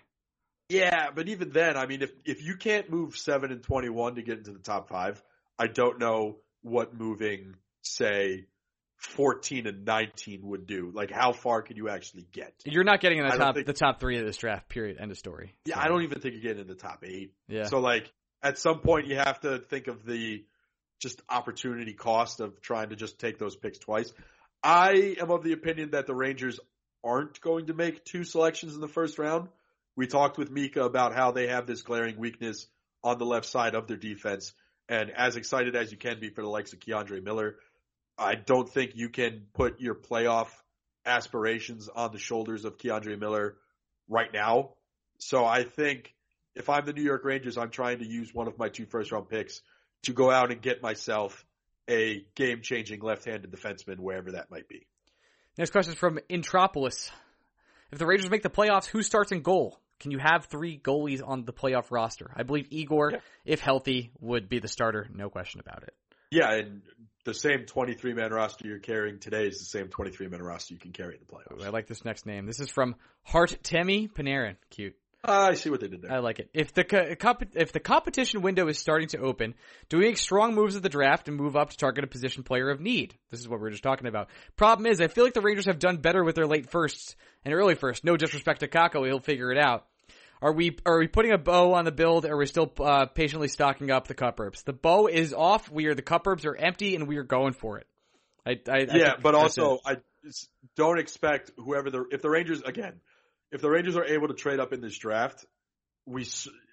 Yeah, but even then, I mean, if if you can't move seven and twenty one to get into the top five, I don't know what moving say fourteen and nineteen would do. Like, how far can you actually get? You're not getting in the top think, the top three of this draft. Period. End of story. Yeah. I don't even think you're getting in the top eight. Yeah. So like, at some point, you have to think of the just opportunity cost of trying to just take those picks twice. I am of the opinion that the Rangers aren't going to make two selections in the first round. We talked with Mika about how they have this glaring weakness on the left side of their defense. And as excited as you can be for the likes of K'Andre Miller, I don't think you can put your playoff aspirations on the shoulders of K'Andre Miller right now. So I think if I'm the New York Rangers, I'm trying to use one of my two first round picks to go out and get myself a game changing left handed defenseman, wherever that might be. Next question is from Intropolis. If the Rangers make the playoffs, who starts in goal? Can you have three goalies on the playoff roster? I believe Igor, yeah. if healthy, would be the starter. No question about it. Yeah, and the same 23 man roster you're carrying today is the same 23 man roster you can carry in the playoffs. I like this next name. This is from Hart Temi Panarin. Cute. I see what they did there. I like it. If the co- if the competition window is starting to open, do we make strong moves at the draft and move up to target a position player of need? This is what we are just talking about. Problem is, I feel like the Rangers have done better with their late firsts and early firsts. No disrespect to Kakko, he'll figure it out. Are we are we putting a bow on the build, or are we still uh, patiently stocking up the cup herbs? The bow is off. We are the cup herbs are empty, and we are going for it. I, I yeah, I but also it. I don't expect whoever the if the Rangers again if the Rangers are able to trade up in this draft, we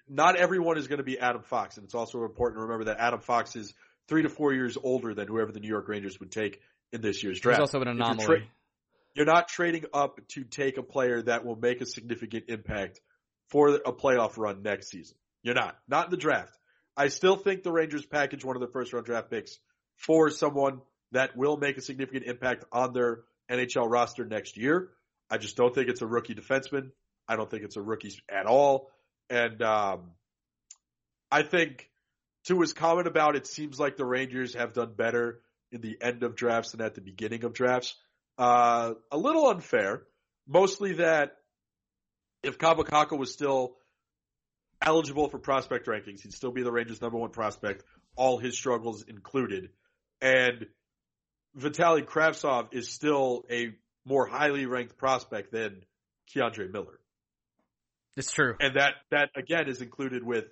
not everyone is going to be Adam Fox, and it's also important to remember that Adam Fox is three to four years older than whoever the New York Rangers would take in this year's draft. He's also an anomaly. You're, tra- you're, not trading up to take a player that will make a significant impact for a playoff run next season. You're not. Not in the draft. I still think the Rangers package one of their first round draft picks for someone that will make a significant impact on their NHL roster next year. I just don't think it's a rookie defenseman. I don't think it's a rookie at all. And um, I think to his comment about it seems like the Rangers have done better in the end of drafts than at the beginning of drafts. Uh, a little unfair, mostly that if Kaapo Kakko was still eligible for prospect rankings, he'd still be the Rangers' number one prospect, all his struggles included. And Vitaly Kravtsov is still a more highly ranked prospect than K'Andre Miller. It's true. And that, that again is included with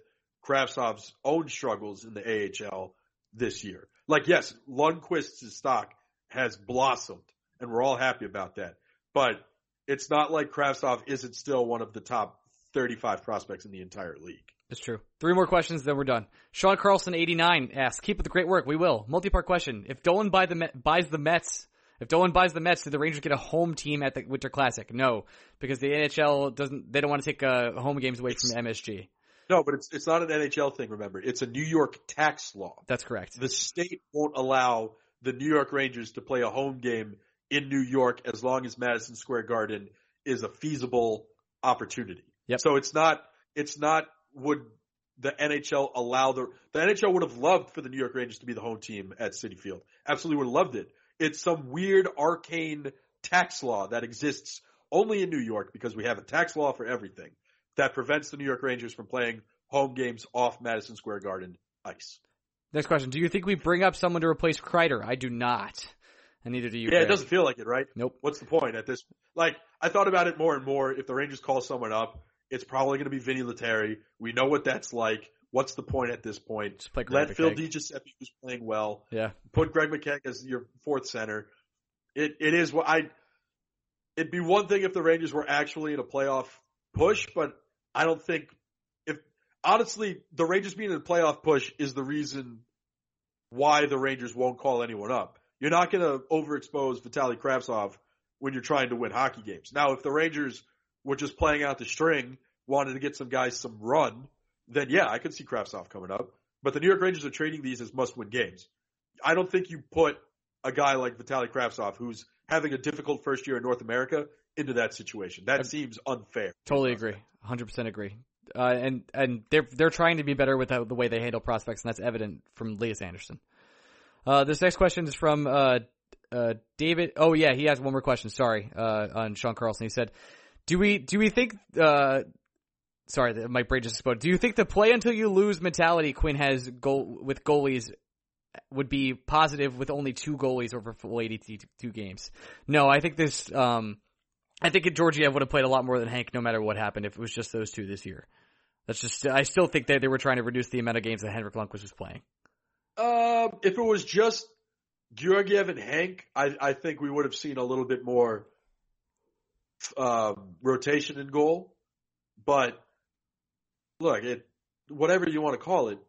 Kravtsov's own struggles in the AHL this year. Like, yes, Lundkvist's stock has blossomed and we're all happy about that. But it's not like Kravtsov isn't still one of the top 35 prospects in the entire league. It's true. Three more questions, then we're done. Sean Carlson, 89, asks, keep up the great work. We will. Multi-part question. If Dolan buy the buys the Mets if Dolan buys the Mets, do the Rangers get a home team at the Winter Classic? No, because the NHL doesn't. They don't want to take uh, home games away from MSG. No, but it's it's not an NHL thing. Remember, it's a New York tax law. That's correct. The state won't allow the New York Rangers to play a home game in New York as long as Madison Square Garden is a feasible opportunity. Yep. So it's not it's not would the NHL allow the the NHL would have loved for the New York Rangers to be the home team at Citi Field. Absolutely would have loved it. It's some weird arcane tax law that exists only in New York because we have a tax law for everything that prevents the New York Rangers from playing home games off Madison Square Garden ice. Next question. Do you think we bring up someone to replace Kreider? I do not. And neither do you. Yeah, it doesn't feel like it, right? Nope. What's the point at this? Like, I thought about it more and more. If the Rangers call someone up, it's probably going to be Vinny Lettieri. We know what that's like. What's the point at this point? Let Phil DiGiuseppe, who's playing well, yeah, put Greg McKegg as your fourth center. It it is what I. It'd be one thing if the Rangers were actually in a playoff push, but I don't think if honestly the Rangers being in a playoff push is the reason why the Rangers won't call anyone up. You're not going to overexpose Vitaly Kravtsov when you're trying to win hockey games. Now, if the Rangers were just playing out the string, wanted to get some guys some run, then yeah, I could see Kravtsov coming up. But the New York Rangers are trading these as must-win games. I don't think you put a guy like Vitaly Kravtsov, who's having a difficult first year in North America, into that situation. That seems unfair. Totally agree. 100% agree. Uh, and and they're they're trying to be better with the, the way they handle prospects, and that's evident from Lias Andersson. Uh, this next question is from uh, uh, David. Oh yeah, he has one more question. Sorry, uh, on Sean Carlson. He said, "Do we do we think?" Sorry, my brain just exploded. Do you think the play until you lose mentality Quinn has goal with goalies would be positive with only two goalies over full 82 games? No, I think this. Um, I think Georgiev would have played a lot more than Hank, no matter what happened. If it was just those two this year, that's just. I still think that they were trying to reduce the amount of games that Henrik Lundqvist was playing. Uh, if it was just Georgiev and Hank, I, I think we would have seen a little bit more um, rotation in goal. But look, it whatever you want to call it,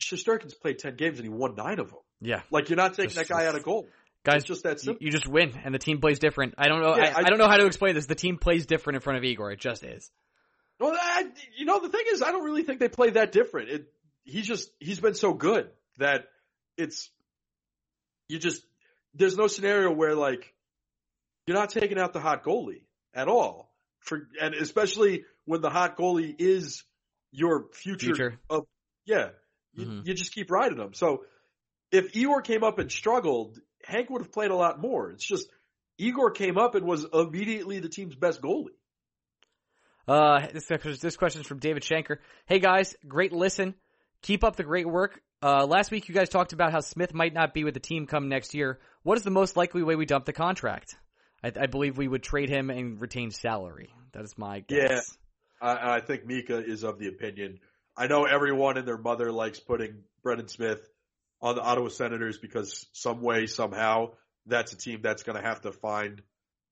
Shesterkin's played ten games and he won nine of them. Yeah, like you're not taking Just- that guy out of goal. guys, It's just that simple. you, you just win, and the team plays different. I don't know. Yeah, I, I, I- don't know how to explain this. The team plays different in front of Igor. It just is. Well, I, you know, the thing is, I don't really think they play that different. It, he's just, he's been so good that it's, you just, there's no scenario where like, you're not taking out the hot goalie at all. For, and especially when the hot goalie is your future, Future. of, yeah, you, Mhm. you just keep riding them. So if Igor came up and struggled, Hank would have played a lot more. It's just, Igor came up and was immediately the team's best goalie. Uh, this this question is from David Shanker. Hey guys, great listen. Keep up the great work. Uh, last week you guys talked about how Smith might not be with the team come next year. What is the most likely way we dump the contract? I, I believe we would trade him and retain salary. That is my guess. I, I think Mika is of the opinion. I know everyone and their mother likes putting Brendan Smith on the Ottawa Senators because some way, somehow, that's a team that's going to have to find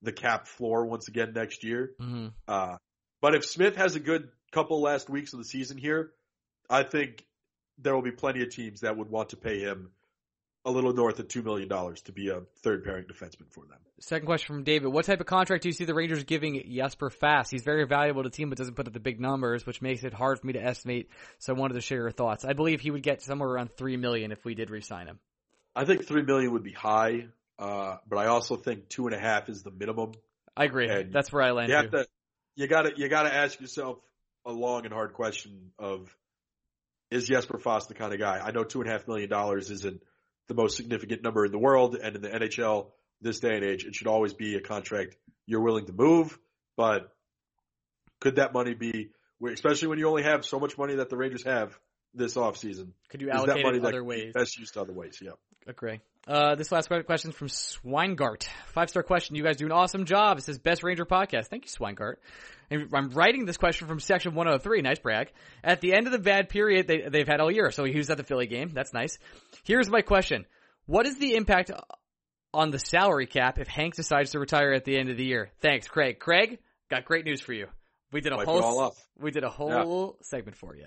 the cap floor once again next year. hmm Uh, but if Smith has a good couple last weeks of the season here, I think there will be plenty of teams that would want to pay him a little north of $2 million to be a third pairing defenseman for them. Second question from David. What type of contract do you see the Rangers giving Jesper Fast? He's very valuable to the team, but doesn't put up the big numbers, which makes it hard for me to estimate. So I wanted to share your thoughts. I believe he would get somewhere around three million if we did re-sign him. I think 3 million would be high, uh, but I also think two and a half is the minimum. I agree. And That's where I land. You too. have to, you gotta, you gotta ask yourself a long and hard question of, is Jesper Fast the kind of guy? I know two and a half million dollars isn't the most significant number in the world, and in the NHL this day and age, it should always be a contract you're willing to move. But could that money be, especially when you only have so much money that the Rangers have this offseason, Could you allocate money it that other ways? best used other ways? Yeah. Agree. Uh, this last question is from Swingart. Five star question. You guys do an awesome job. It says best Ranger podcast. Thank you, Swingart. And I'm writing this question from section 103. Nice brag. At the end of the bad period they, they've had all year. So he was at the Philly game. That's nice. Here's my question. What is the impact on the salary cap if Hank decides to retire at the end of the year? Thanks, Craig. Craig, got great news for you. We did a Wipe whole it all off. we did a whole segment for you.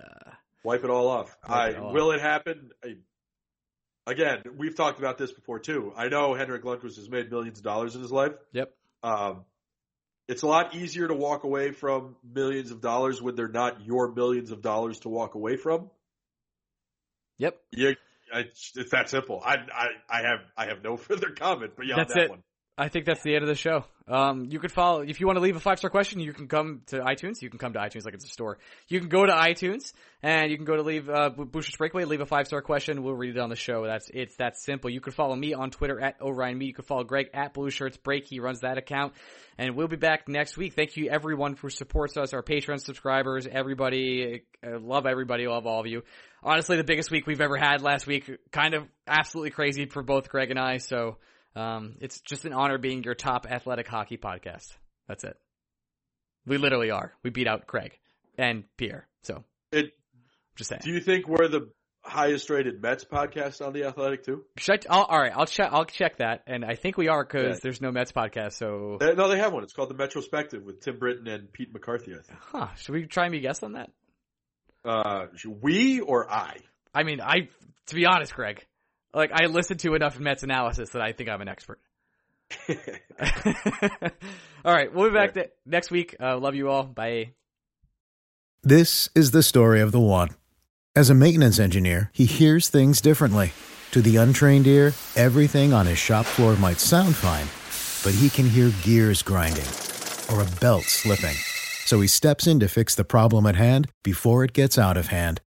Wipe it all off. Wipe it all will it happen? I, again, we've talked about this before too. I know Henrik Lundqvist has made millions of dollars in his life. Yep. Um, it's a lot easier to walk away from millions of dollars when they're not your millions of dollars to walk away from. Yep. Yeah, it's, it's that simple. I, I, I have, I have no further comment beyond That's that it. one. I think that's the end of the show. Um, you could follow if you want to leave a five star question. You can come to iTunes. You can come to iTunes like it's a store. You can go to iTunes and you can go to leave uh, Blueshirts Breakaway. Leave a five star question. We'll read it on the show. That's it's that simple. You can follow me on Twitter at OrionMe. You can follow Greg at Blue Shirts Break. He runs that account, and we'll be back next week. Thank you everyone who supports us, our Patreon subscribers, everybody. I love everybody. Love all of you. Honestly, the biggest week we've ever had last week. Kind of absolutely crazy for both Greg and I. So. Um, it's just an honor being your top athletic hockey podcast. That's it. We literally are. We beat out Craig and Pierre. So It, just saying. do you think we're the highest rated Mets podcast on the Athletic too? Should I, I'll, all right, I'll check. I'll check that, and I think we are because Yeah. there's no Mets podcast. So, They- no, they have one. It's called the Metrospective with Tim Britton and Pete McCarthy. I think. huh? Should we try and be guests on that? Uh, we or I? I mean, I to be honest, Greg, like I listened to enough Mets analysis that I think I'm an expert. all right, we'll be back to, next week. Uh, love you all. Bye. This is the story of the one. As a maintenance engineer, he hears things differently. To the untrained ear, everything on his shop floor might sound fine, but he can hear gears grinding or a belt slipping. So he steps in to fix the problem at hand before it gets out of hand.